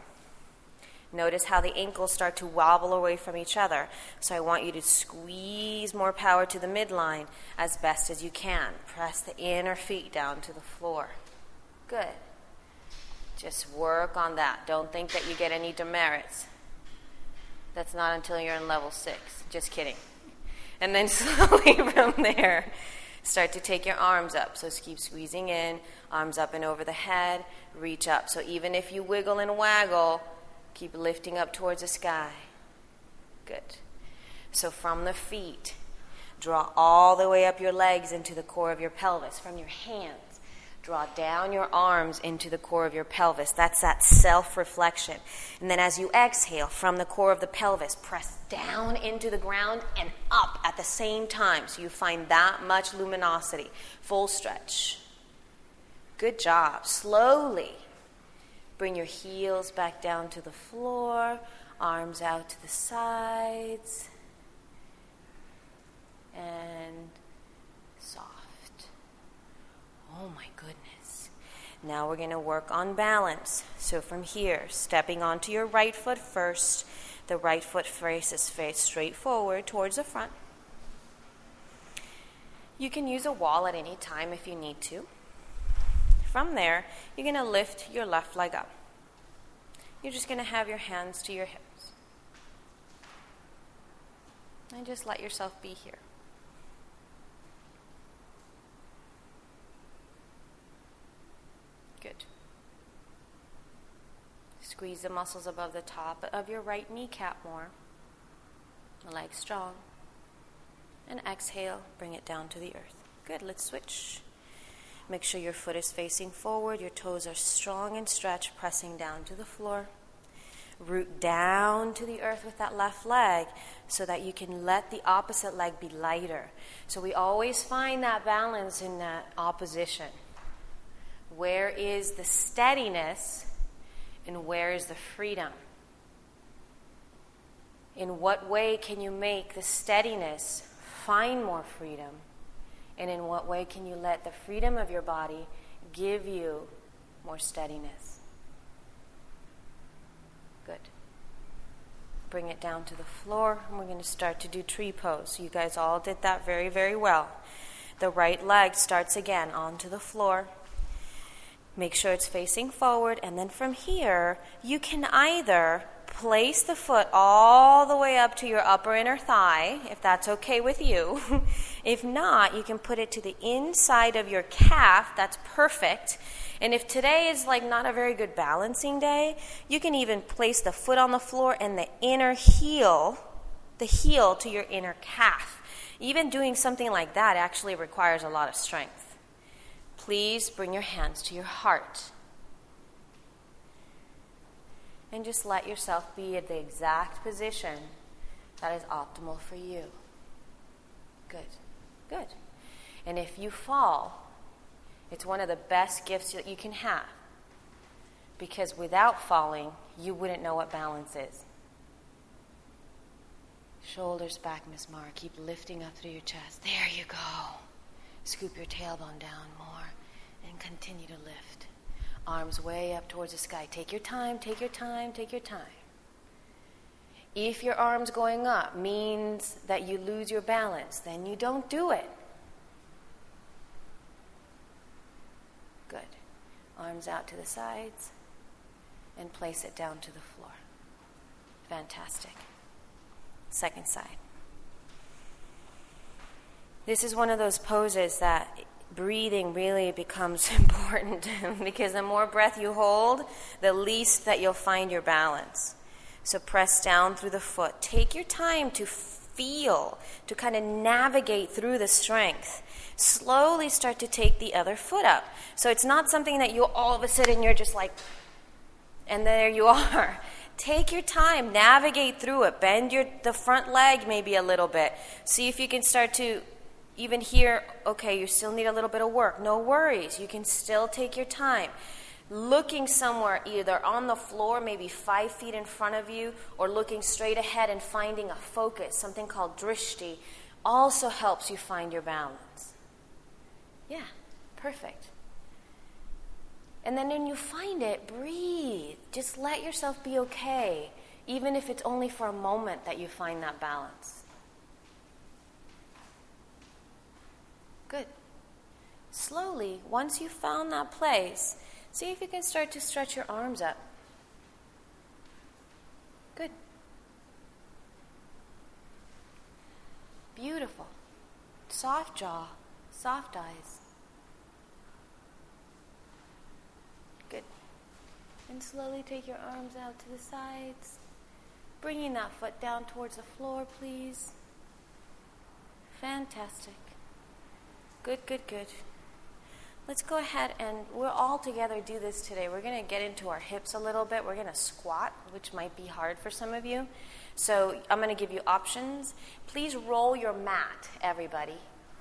[SPEAKER 1] Notice how the ankles start to wobble away from each other. So I want you to squeeze more power to the midline as best as you can. Press the inner feet down to the floor. Good. Just work on that. Don't think that you get any demerits. That's not until you're in level six. Just kidding. And then slowly from there, start to take your arms up. So keep squeezing in, arms up and over the head, reach up. So even if you wiggle and waggle, keep lifting up towards the sky. Good. So from the feet, draw all the way up your legs into the core of your pelvis. From your hands, Draw down your arms into the core of your pelvis. That's that self reflection. And then as you exhale from the core of the pelvis, press down into the ground and up at the same time so you find that much luminosity. Full stretch. Good job. Slowly bring your heels back down to the floor, arms out to the sides, and soft. Oh my goodness. Now we're going to work on balance. So from here, stepping onto your right foot first, the right foot faces face straight forward towards the front. You can use a wall at any time if you need to. From there, you're going to lift your left leg up. You're just going to have your hands to your hips. And just let yourself be here. Good. Squeeze the muscles above the top of your right kneecap more. Leg strong. And exhale, bring it down to the earth. Good, let's switch. Make sure your foot is facing forward, your toes are strong and stretched, pressing down to the floor. Root down to the earth with that left leg so that you can let the opposite leg be lighter. So we always find that balance in that opposition. Where is the steadiness and where is the freedom? In what way can you make the steadiness find more freedom? And in what way can you let the freedom of your body give you more steadiness? Good. Bring it down to the floor, and we're going to start to do tree pose. You guys all did that very, very well. The right leg starts again onto the floor. Make sure it's facing forward, and then from here, you can either place the foot all the way up to your upper inner thigh, if that's okay with you. if not, you can put it to the inside of your calf, that's perfect. And if today is like not a very good balancing day, you can even place the foot on the floor and the inner heel, the heel to your inner calf. Even doing something like that actually requires a lot of strength please bring your hands to your heart. And just let yourself be at the exact position that is optimal for you. Good. Good. And if you fall, it's one of the best gifts that you can have. Because without falling, you wouldn't know what balance is. Shoulders back, Miss Mara. Keep lifting up through your chest. There you go. Scoop your tailbone down more and continue to lift. Arms way up towards the sky. Take your time, take your time, take your time. If your arms going up means that you lose your balance, then you don't do it. Good. Arms out to the sides and place it down to the floor. Fantastic. Second side. This is one of those poses that breathing really becomes important because the more breath you hold, the least that you'll find your balance. So press down through the foot. Take your time to feel, to kind of navigate through the strength. Slowly start to take the other foot up. So it's not something that you all of a sudden you're just like, and there you are. Take your time, navigate through it. Bend your the front leg maybe a little bit. See if you can start to even here, okay, you still need a little bit of work. No worries. You can still take your time. looking somewhere, either on the floor, maybe five feet in front of you, or looking straight ahead and finding a focus, something called drishti, also helps you find your balance. Yeah, perfect. And then when you find it, breathe. Just let yourself be okay, even if it's only for a moment that you find that balance. Good. Slowly, once you've found that place, see if you can start to stretch your arms up. Good. Beautiful. Soft jaw, soft eyes. Good. And slowly take your arms out to the sides, bringing that foot down towards the floor, please. Fantastic. Good, good, good. Let's go ahead and we'll all together do this today. We're going to get into our hips a little bit. We're going to squat, which might be hard for some of you. So I'm going to give you options. Please roll your mat, everybody.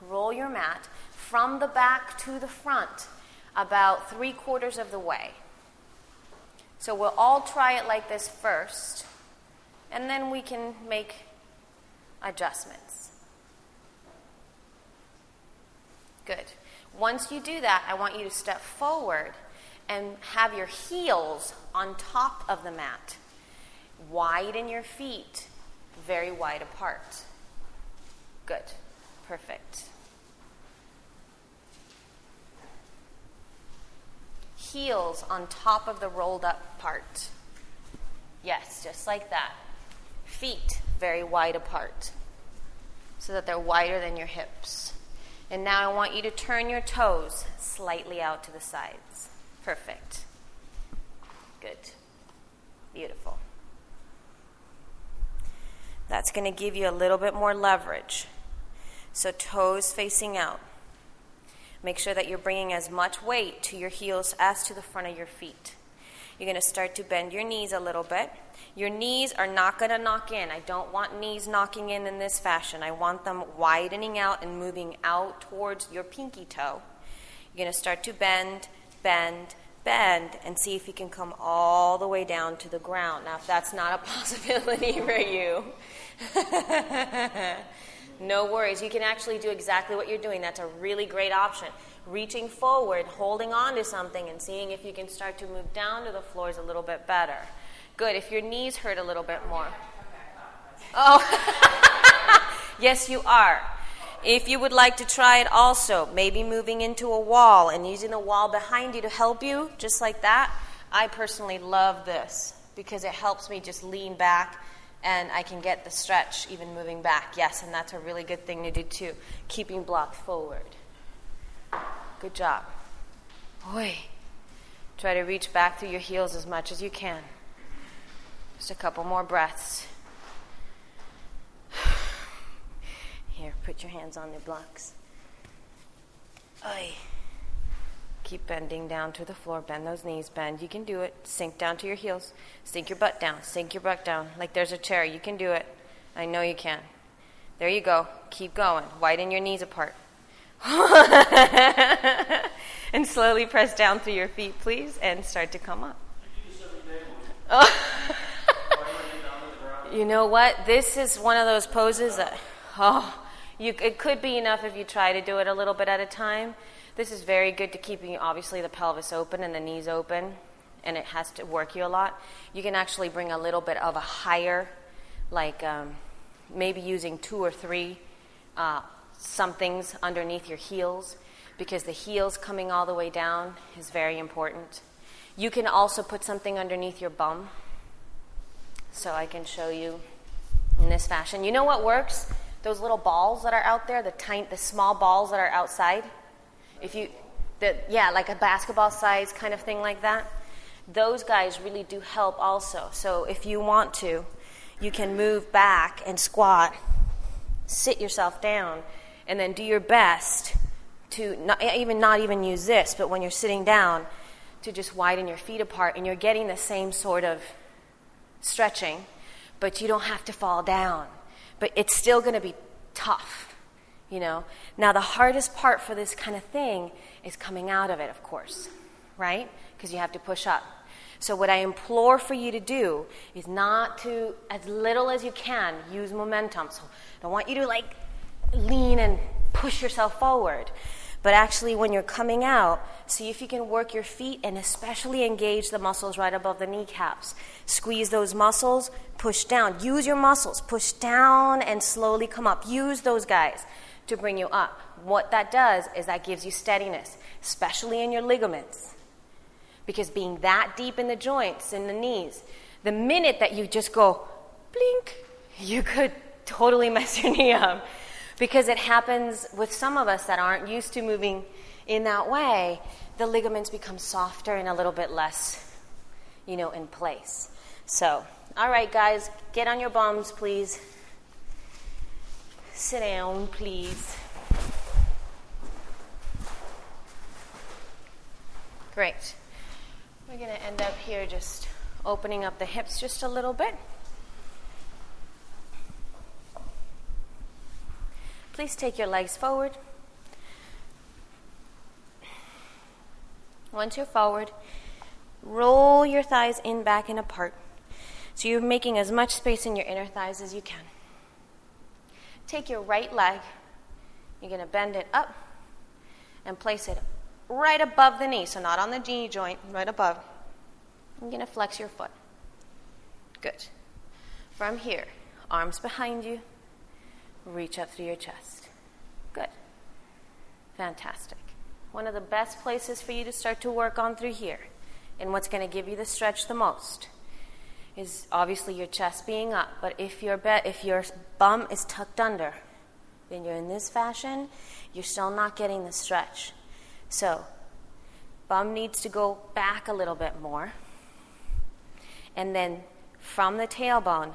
[SPEAKER 1] Roll your mat from the back to the front about three quarters of the way. So we'll all try it like this first, and then we can make adjustments. Good. Once you do that, I want you to step forward and have your heels on top of the mat. Widen your feet very wide apart. Good. Perfect. Heels on top of the rolled up part. Yes, just like that. Feet very wide apart so that they're wider than your hips. And now I want you to turn your toes slightly out to the sides. Perfect. Good. Beautiful. That's going to give you a little bit more leverage. So, toes facing out. Make sure that you're bringing as much weight to your heels as to the front of your feet. You're going to start to bend your knees a little bit. Your knees are not going to knock in. I don't want knees knocking in in this fashion. I want them widening out and moving out towards your pinky toe. You're going to start to bend, bend, bend, and see if you can come all the way down to the ground. Now, if that's not a possibility for you, no worries. You can actually do exactly what you're doing. That's a really great option. Reaching forward, holding on to something, and seeing if you can start to move down to the floor is a little bit better. Good. If your knees hurt a little bit more. Oh, yes, you are. If you would like to try it also, maybe moving into a wall and using the wall behind you to help you, just like that. I personally love this because it helps me just lean back and I can get the stretch even moving back. Yes, and that's a really good thing to do too. Keeping block forward. Good job. Boy, try to reach back through your heels as much as you can. Just a couple more breaths. Here, put your hands on the blocks. Oi. Keep bending down to the floor. Bend those knees. Bend. You can do it. Sink down to your heels. Sink your butt down. Sink your butt down. Like there's a chair. You can do it. I know you can. There you go. Keep going. Widen your knees apart. and slowly press down through your feet, please, and start to come up. you know what? This is one of those poses that, oh, you, it could be enough if you try to do it a little bit at a time. This is very good to keeping obviously the pelvis open and the knees open, and it has to work you a lot. You can actually bring a little bit of a higher, like um, maybe using two or three uh, somethings underneath your heels, because the heels coming all the way down is very important. You can also put something underneath your bum. So I can show you in this fashion. You know what works? Those little balls that are out there, the tiny, the small balls that are outside. If you, the, yeah, like a basketball size kind of thing like that. Those guys really do help also. So if you want to, you can move back and squat, sit yourself down, and then do your best to not, even not even use this, but when you're sitting down, to just widen your feet apart, and you're getting the same sort of stretching, but you don't have to fall down. But it's still going to be tough you know now the hardest part for this kind of thing is coming out of it of course right? Because you have to push up. So, what I implore for you to do is not to, as little as you can, use momentum. So, I don't want you to like lean and push yourself forward. But actually, when you're coming out, see if you can work your feet and especially engage the muscles right above the kneecaps. Squeeze those muscles, push down. Use your muscles, push down and slowly come up. Use those guys to bring you up. What that does is that gives you steadiness, especially in your ligaments. Because being that deep in the joints, in the knees, the minute that you just go blink, you could totally mess your knee up because it happens with some of us that aren't used to moving in that way, the ligaments become softer and a little bit less, you know, in place. So, all right, guys, get on your bums, please. Sit down, please. Great. We're going to end up here just opening up the hips just a little bit. Please take your legs forward. Once you're forward, roll your thighs in, back, and apart. So you're making as much space in your inner thighs as you can. Take your right leg, you're going to bend it up and place it right above the knee, so not on the knee joint, right above. You're going to flex your foot. Good. From here, arms behind you, reach up through your chest. Good. Fantastic. One of the best places for you to start to work on through here, and what's going to give you the stretch the most, is obviously your chest being up. But if your, be- if your bum is tucked under, then you're in this fashion, you're still not getting the stretch. So, bum needs to go back a little bit more. And then from the tailbone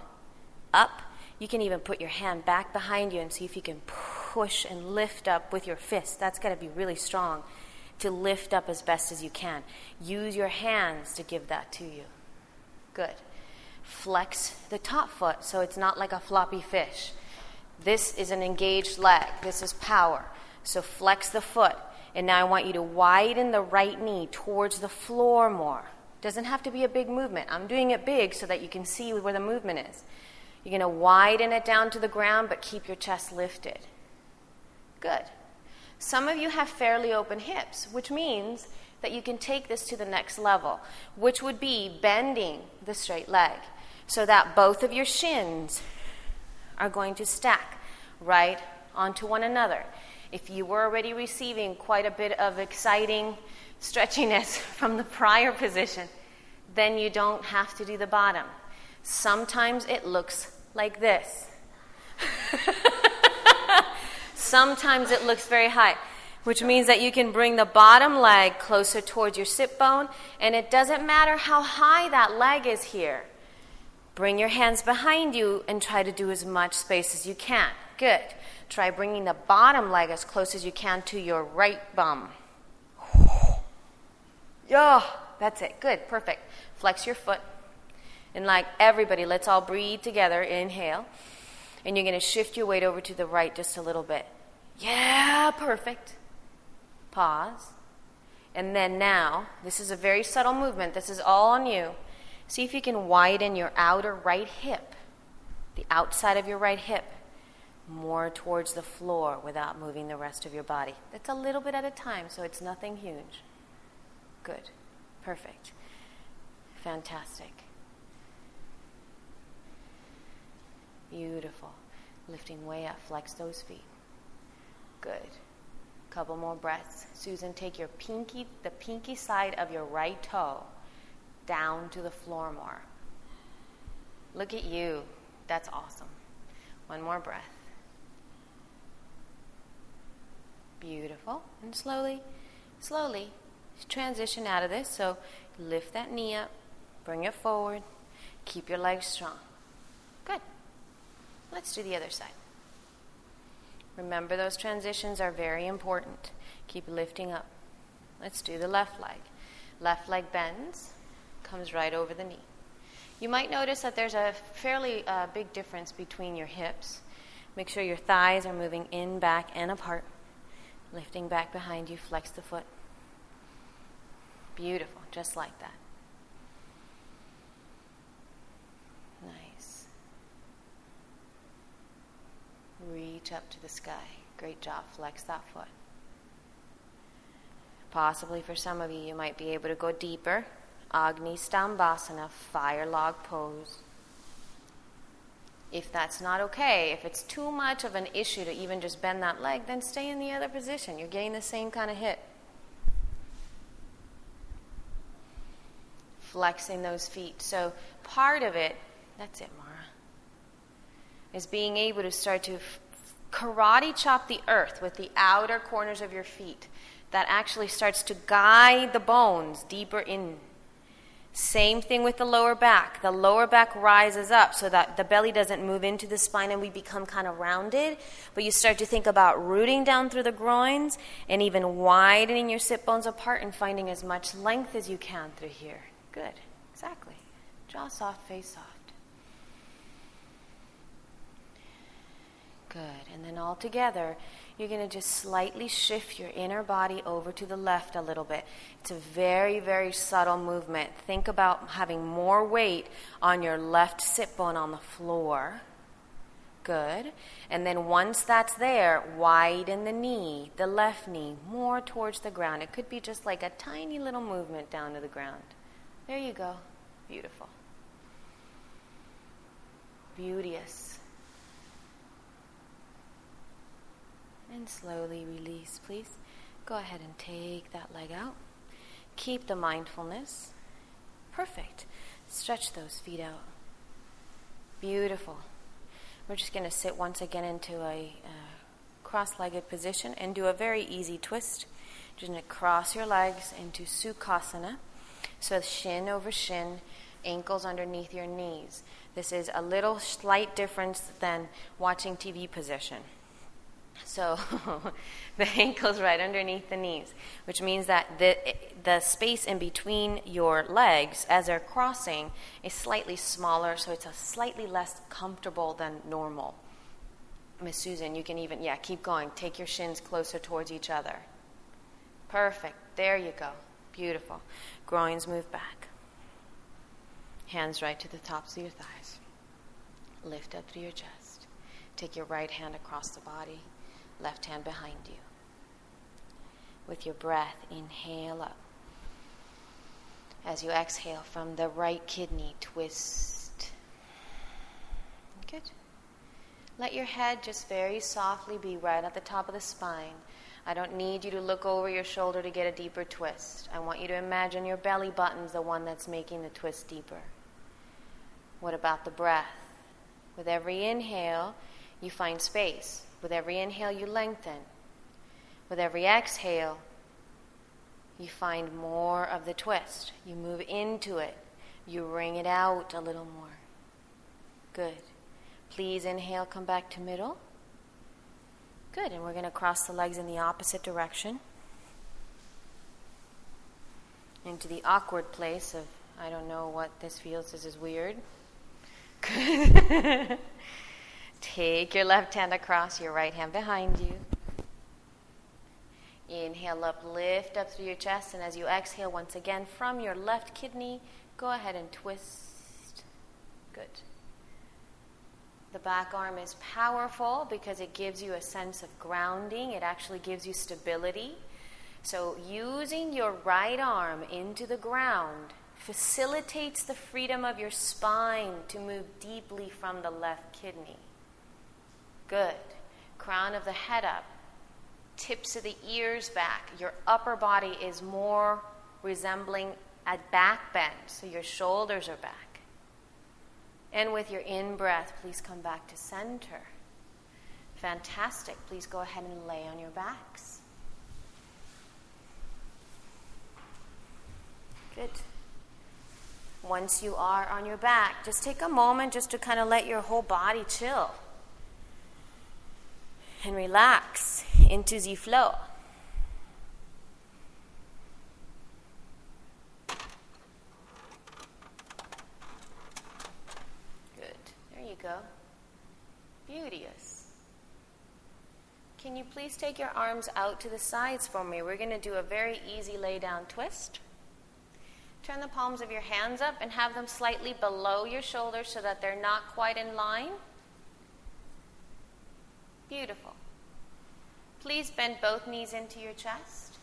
[SPEAKER 1] up you can even put your hand back behind you and see if you can push and lift up with your fist. That's got to be really strong to lift up as best as you can. Use your hands to give that to you. Good. Flex the top foot so it's not like a floppy fish. This is an engaged leg. This is power. So flex the foot. And now I want you to widen the right knee towards the floor more. Doesn't have to be a big movement. I'm doing it big so that you can see where the movement is. You're going to widen it down to the ground, but keep your chest lifted. Good. Some of you have fairly open hips, which means that you can take this to the next level, which would be bending the straight leg so that both of your shins are going to stack right onto one another. If you were already receiving quite a bit of exciting stretchiness from the prior position, then you don't have to do the bottom. Sometimes it looks like this. Sometimes it looks very high, which means that you can bring the bottom leg closer towards your sit bone, and it doesn't matter how high that leg is here. Bring your hands behind you and try to do as much space as you can. Good. Try bringing the bottom leg as close as you can to your right bum. Yeah, that's it. Good. Perfect. Flex your foot. And like everybody, let's all breathe together. Inhale. And you're going to shift your weight over to the right just a little bit. Yeah, perfect. Pause. And then now, this is a very subtle movement. This is all on you. See if you can widen your outer right hip, the outside of your right hip, more towards the floor without moving the rest of your body. That's a little bit at a time, so it's nothing huge. Good. Perfect. Fantastic. Beautiful. Lifting way up. Flex those feet. Good. Couple more breaths. Susan, take your pinky, the pinky side of your right toe down to the floor more. Look at you. That's awesome. One more breath. Beautiful. And slowly, slowly transition out of this. So lift that knee up, bring it forward, keep your legs strong. Let's do the other side. Remember, those transitions are very important. Keep lifting up. Let's do the left leg. Left leg bends, comes right over the knee. You might notice that there's a fairly uh, big difference between your hips. Make sure your thighs are moving in, back, and apart. Lifting back behind you, flex the foot. Beautiful, just like that. Nice. Reach up to the sky. Great job. Flex that foot. Possibly for some of you, you might be able to go deeper. Agni Stambhasana, fire log pose. If that's not okay, if it's too much of an issue to even just bend that leg, then stay in the other position. You're getting the same kind of hit. Flexing those feet. So, part of it, that's it, Mara, is being able to start to karate chop the earth with the outer corners of your feet. That actually starts to guide the bones deeper in same thing with the lower back. The lower back rises up so that the belly doesn't move into the spine and we become kind of rounded. But you start to think about rooting down through the groins and even widening your sit bones apart and finding as much length as you can through here. Good. Exactly. Jaw soft, face soft. Good. And then all together, you're going to just slightly shift your inner body over to the left a little bit. It's a very, very subtle movement. Think about having more weight on your left sit bone on the floor. Good. And then once that's there, widen the knee, the left knee, more towards the ground. It could be just like a tiny little movement down to the ground. There you go. Beautiful. Beauteous. And slowly release, please. Go ahead and take that leg out. Keep the mindfulness. Perfect. Stretch those feet out. Beautiful. We're just going to sit once again into a uh, cross legged position and do a very easy twist. Just going to cross your legs into Sukhasana. So shin over shin, ankles underneath your knees. This is a little slight difference than watching TV position. So the ankle's right underneath the knees, which means that the, the space in between your legs as they're crossing is slightly smaller, so it's a slightly less comfortable than normal. Miss Susan, you can even, yeah, keep going. Take your shins closer towards each other. Perfect. There you go. Beautiful. Groins move back. Hands right to the tops of your thighs. Lift up through your chest. Take your right hand across the body left hand behind you. With your breath, inhale up. As you exhale from the right kidney, twist. Good. Let your head just very softly be right at the top of the spine. I don't need you to look over your shoulder to get a deeper twist. I want you to imagine your belly button's the one that's making the twist deeper. What about the breath? With every inhale, you find space. With every inhale, you lengthen. With every exhale, you find more of the twist. You move into it. You wring it out a little more. Good. Please inhale, come back to middle. Good. And we're going to cross the legs in the opposite direction into the awkward place of, I don't know what this feels. This is weird. Good. Take your left hand across, your right hand behind you. Inhale up, lift up through your chest, and as you exhale once again from your left kidney, go ahead and twist. Good. The back arm is powerful because it gives you a sense of grounding, it actually gives you stability. So, using your right arm into the ground facilitates the freedom of your spine to move deeply from the left kidney. Good. Crown of the head up. Tips of the ears back. Your upper body is more resembling a back bend, so your shoulders are back. And with your in breath, please come back to center. Fantastic. Please go ahead and lay on your backs. Good. Once you are on your back, just take a moment just to kind of let your whole body chill and relax into the flow. Good. There you go. Beauteous. Can you please take your arms out to the sides for me? We're going to do a very easy lay down twist. Turn the palms of your hands up and have them slightly below your shoulders so that they're not quite in line. Beautiful. Please bend both knees into your chest.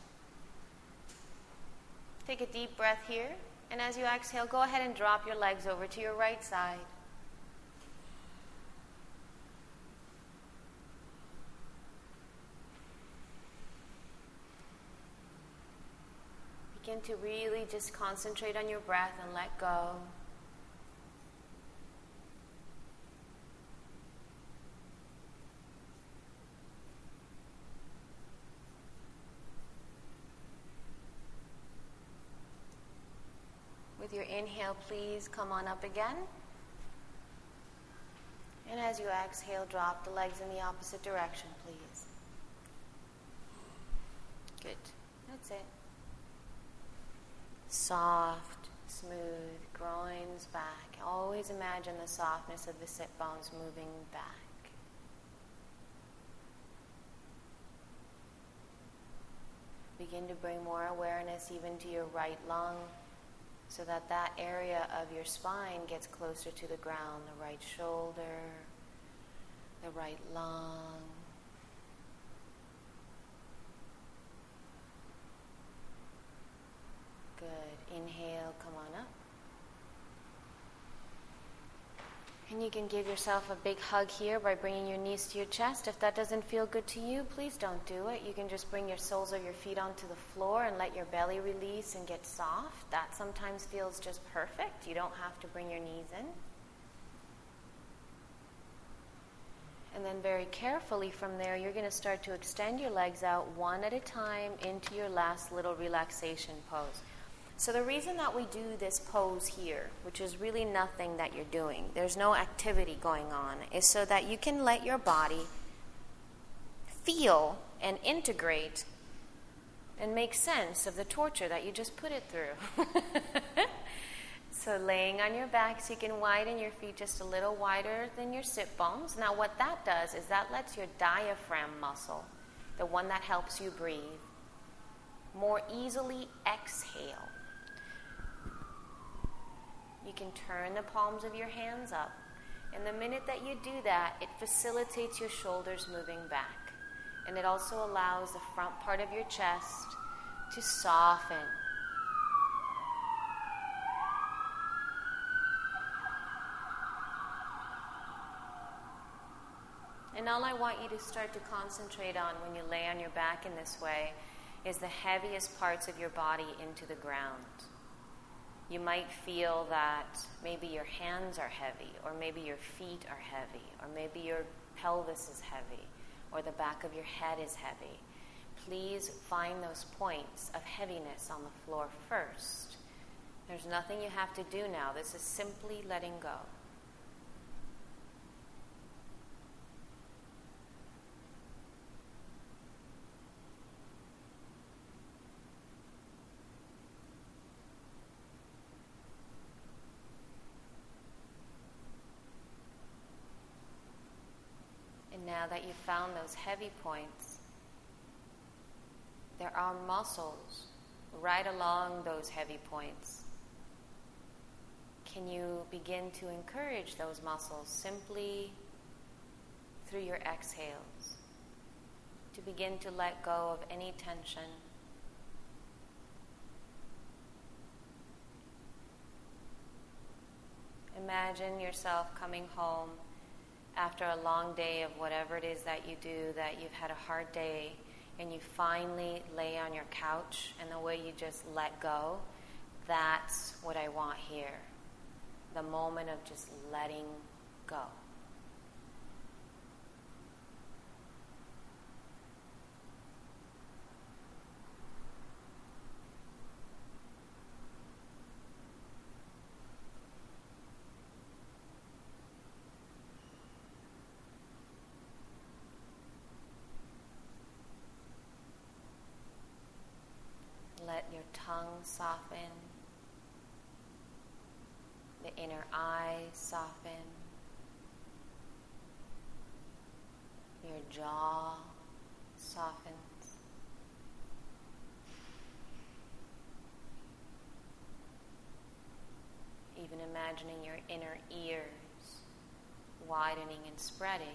[SPEAKER 1] Take a deep breath here. And as you exhale, go ahead and drop your legs over to your right side. Begin to really just concentrate on your breath and let go. With your inhale, please come on up again. And as you exhale, drop the legs in the opposite direction, please. Good. That's it. Soft, smooth, groins back. Always imagine the softness of the sit bones moving back. Begin to bring more awareness even to your right lung so that that area of your spine gets closer to the ground the right shoulder, the right lung. Good. Inhale, come on up. And you can give yourself a big hug here by bringing your knees to your chest. If that doesn't feel good to you, please don't do it. You can just bring your soles of your feet onto the floor and let your belly release and get soft. That sometimes feels just perfect. You don't have to bring your knees in. And then, very carefully from there, you're going to start to extend your legs out one at a time into your last little relaxation pose. So, the reason that we do this pose here, which is really nothing that you're doing, there's no activity going on, is so that you can let your body feel and integrate and make sense of the torture that you just put it through. so, laying on your back so you can widen your feet just a little wider than your sit bones. Now, what that does is that lets your diaphragm muscle, the one that helps you breathe, more easily exhale. You can turn the palms of your hands up. And the minute that you do that, it facilitates your shoulders moving back. And it also allows the front part of your chest to soften. And all I want you to start to concentrate on when you lay on your back in this way is the heaviest parts of your body into the ground you might feel that maybe your hands are heavy, or maybe your feet are heavy, or maybe your pelvis is heavy, or the back of your head is heavy. Please find those points of heaviness on the floor first. There's nothing you have to do now. This is simply letting go. Now that you've found those heavy points, there are muscles right along those heavy points. Can you begin to encourage those muscles simply through your exhales? To begin to let go of any tension. Imagine yourself coming home after a long day of whatever it is that you do, that you've had a hard day, and you finally lay on your couch, and the way you just let go, that's what I want here. The moment of just letting go. Soften, the inner eye soften, your jaw softens. Even imagining your inner ears widening and spreading.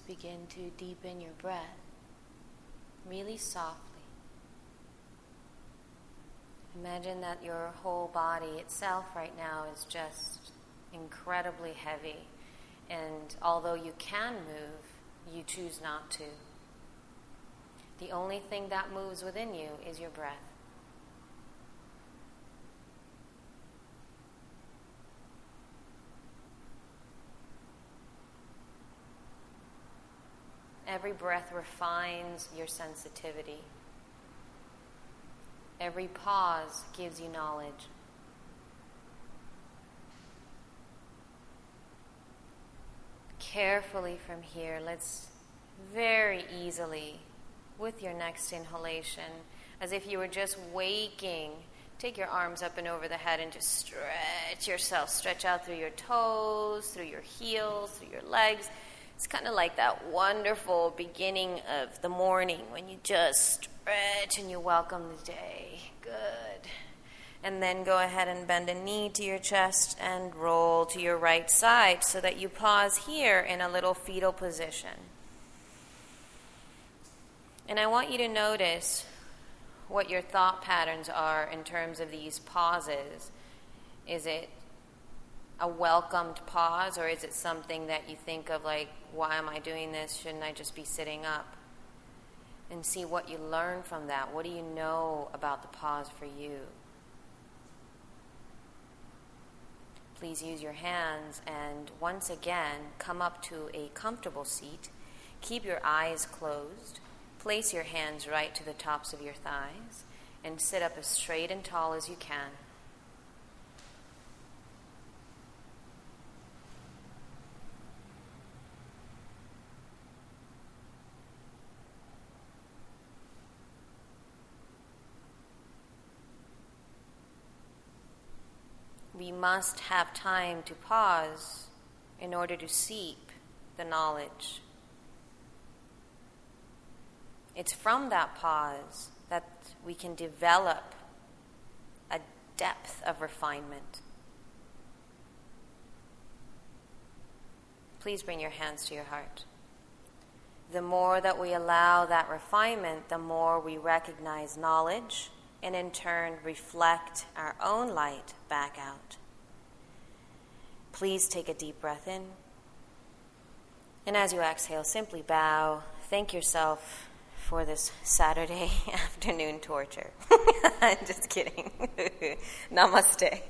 [SPEAKER 1] Begin to deepen your breath really softly. Imagine that your whole body itself right now is just incredibly heavy, and although you can move, you choose not to. The only thing that moves within you is your breath. Every breath refines your sensitivity. Every pause gives you knowledge. Carefully from here, let's very easily, with your next inhalation, as if you were just waking, take your arms up and over the head and just stretch yourself. Stretch out through your toes, through your heels, through your legs it's kind of like that wonderful beginning of the morning when you just stretch and you welcome the day. Good. And then go ahead and bend a knee to your chest and roll to your right side so that you pause here in a little fetal position. And I want you to notice what your thought patterns are in terms of these pauses. Is it a welcomed pause, or is it something that you think of like, why am I doing this? Shouldn't I just be sitting up? And see what you learn from that. What do you know about the pause for you? Please use your hands and once again come up to a comfortable seat. Keep your eyes closed. Place your hands right to the tops of your thighs and sit up as straight and tall as you can. We must have time to pause in order to seep the knowledge. It's from that pause that we can develop a depth of refinement. Please bring your hands to your heart. The more that we allow that refinement, the more we recognize knowledge and in turn reflect our own light back out. Please take a deep breath in. And as you exhale, simply bow. Thank yourself for this Saturday afternoon torture. I'm just kidding. Namaste.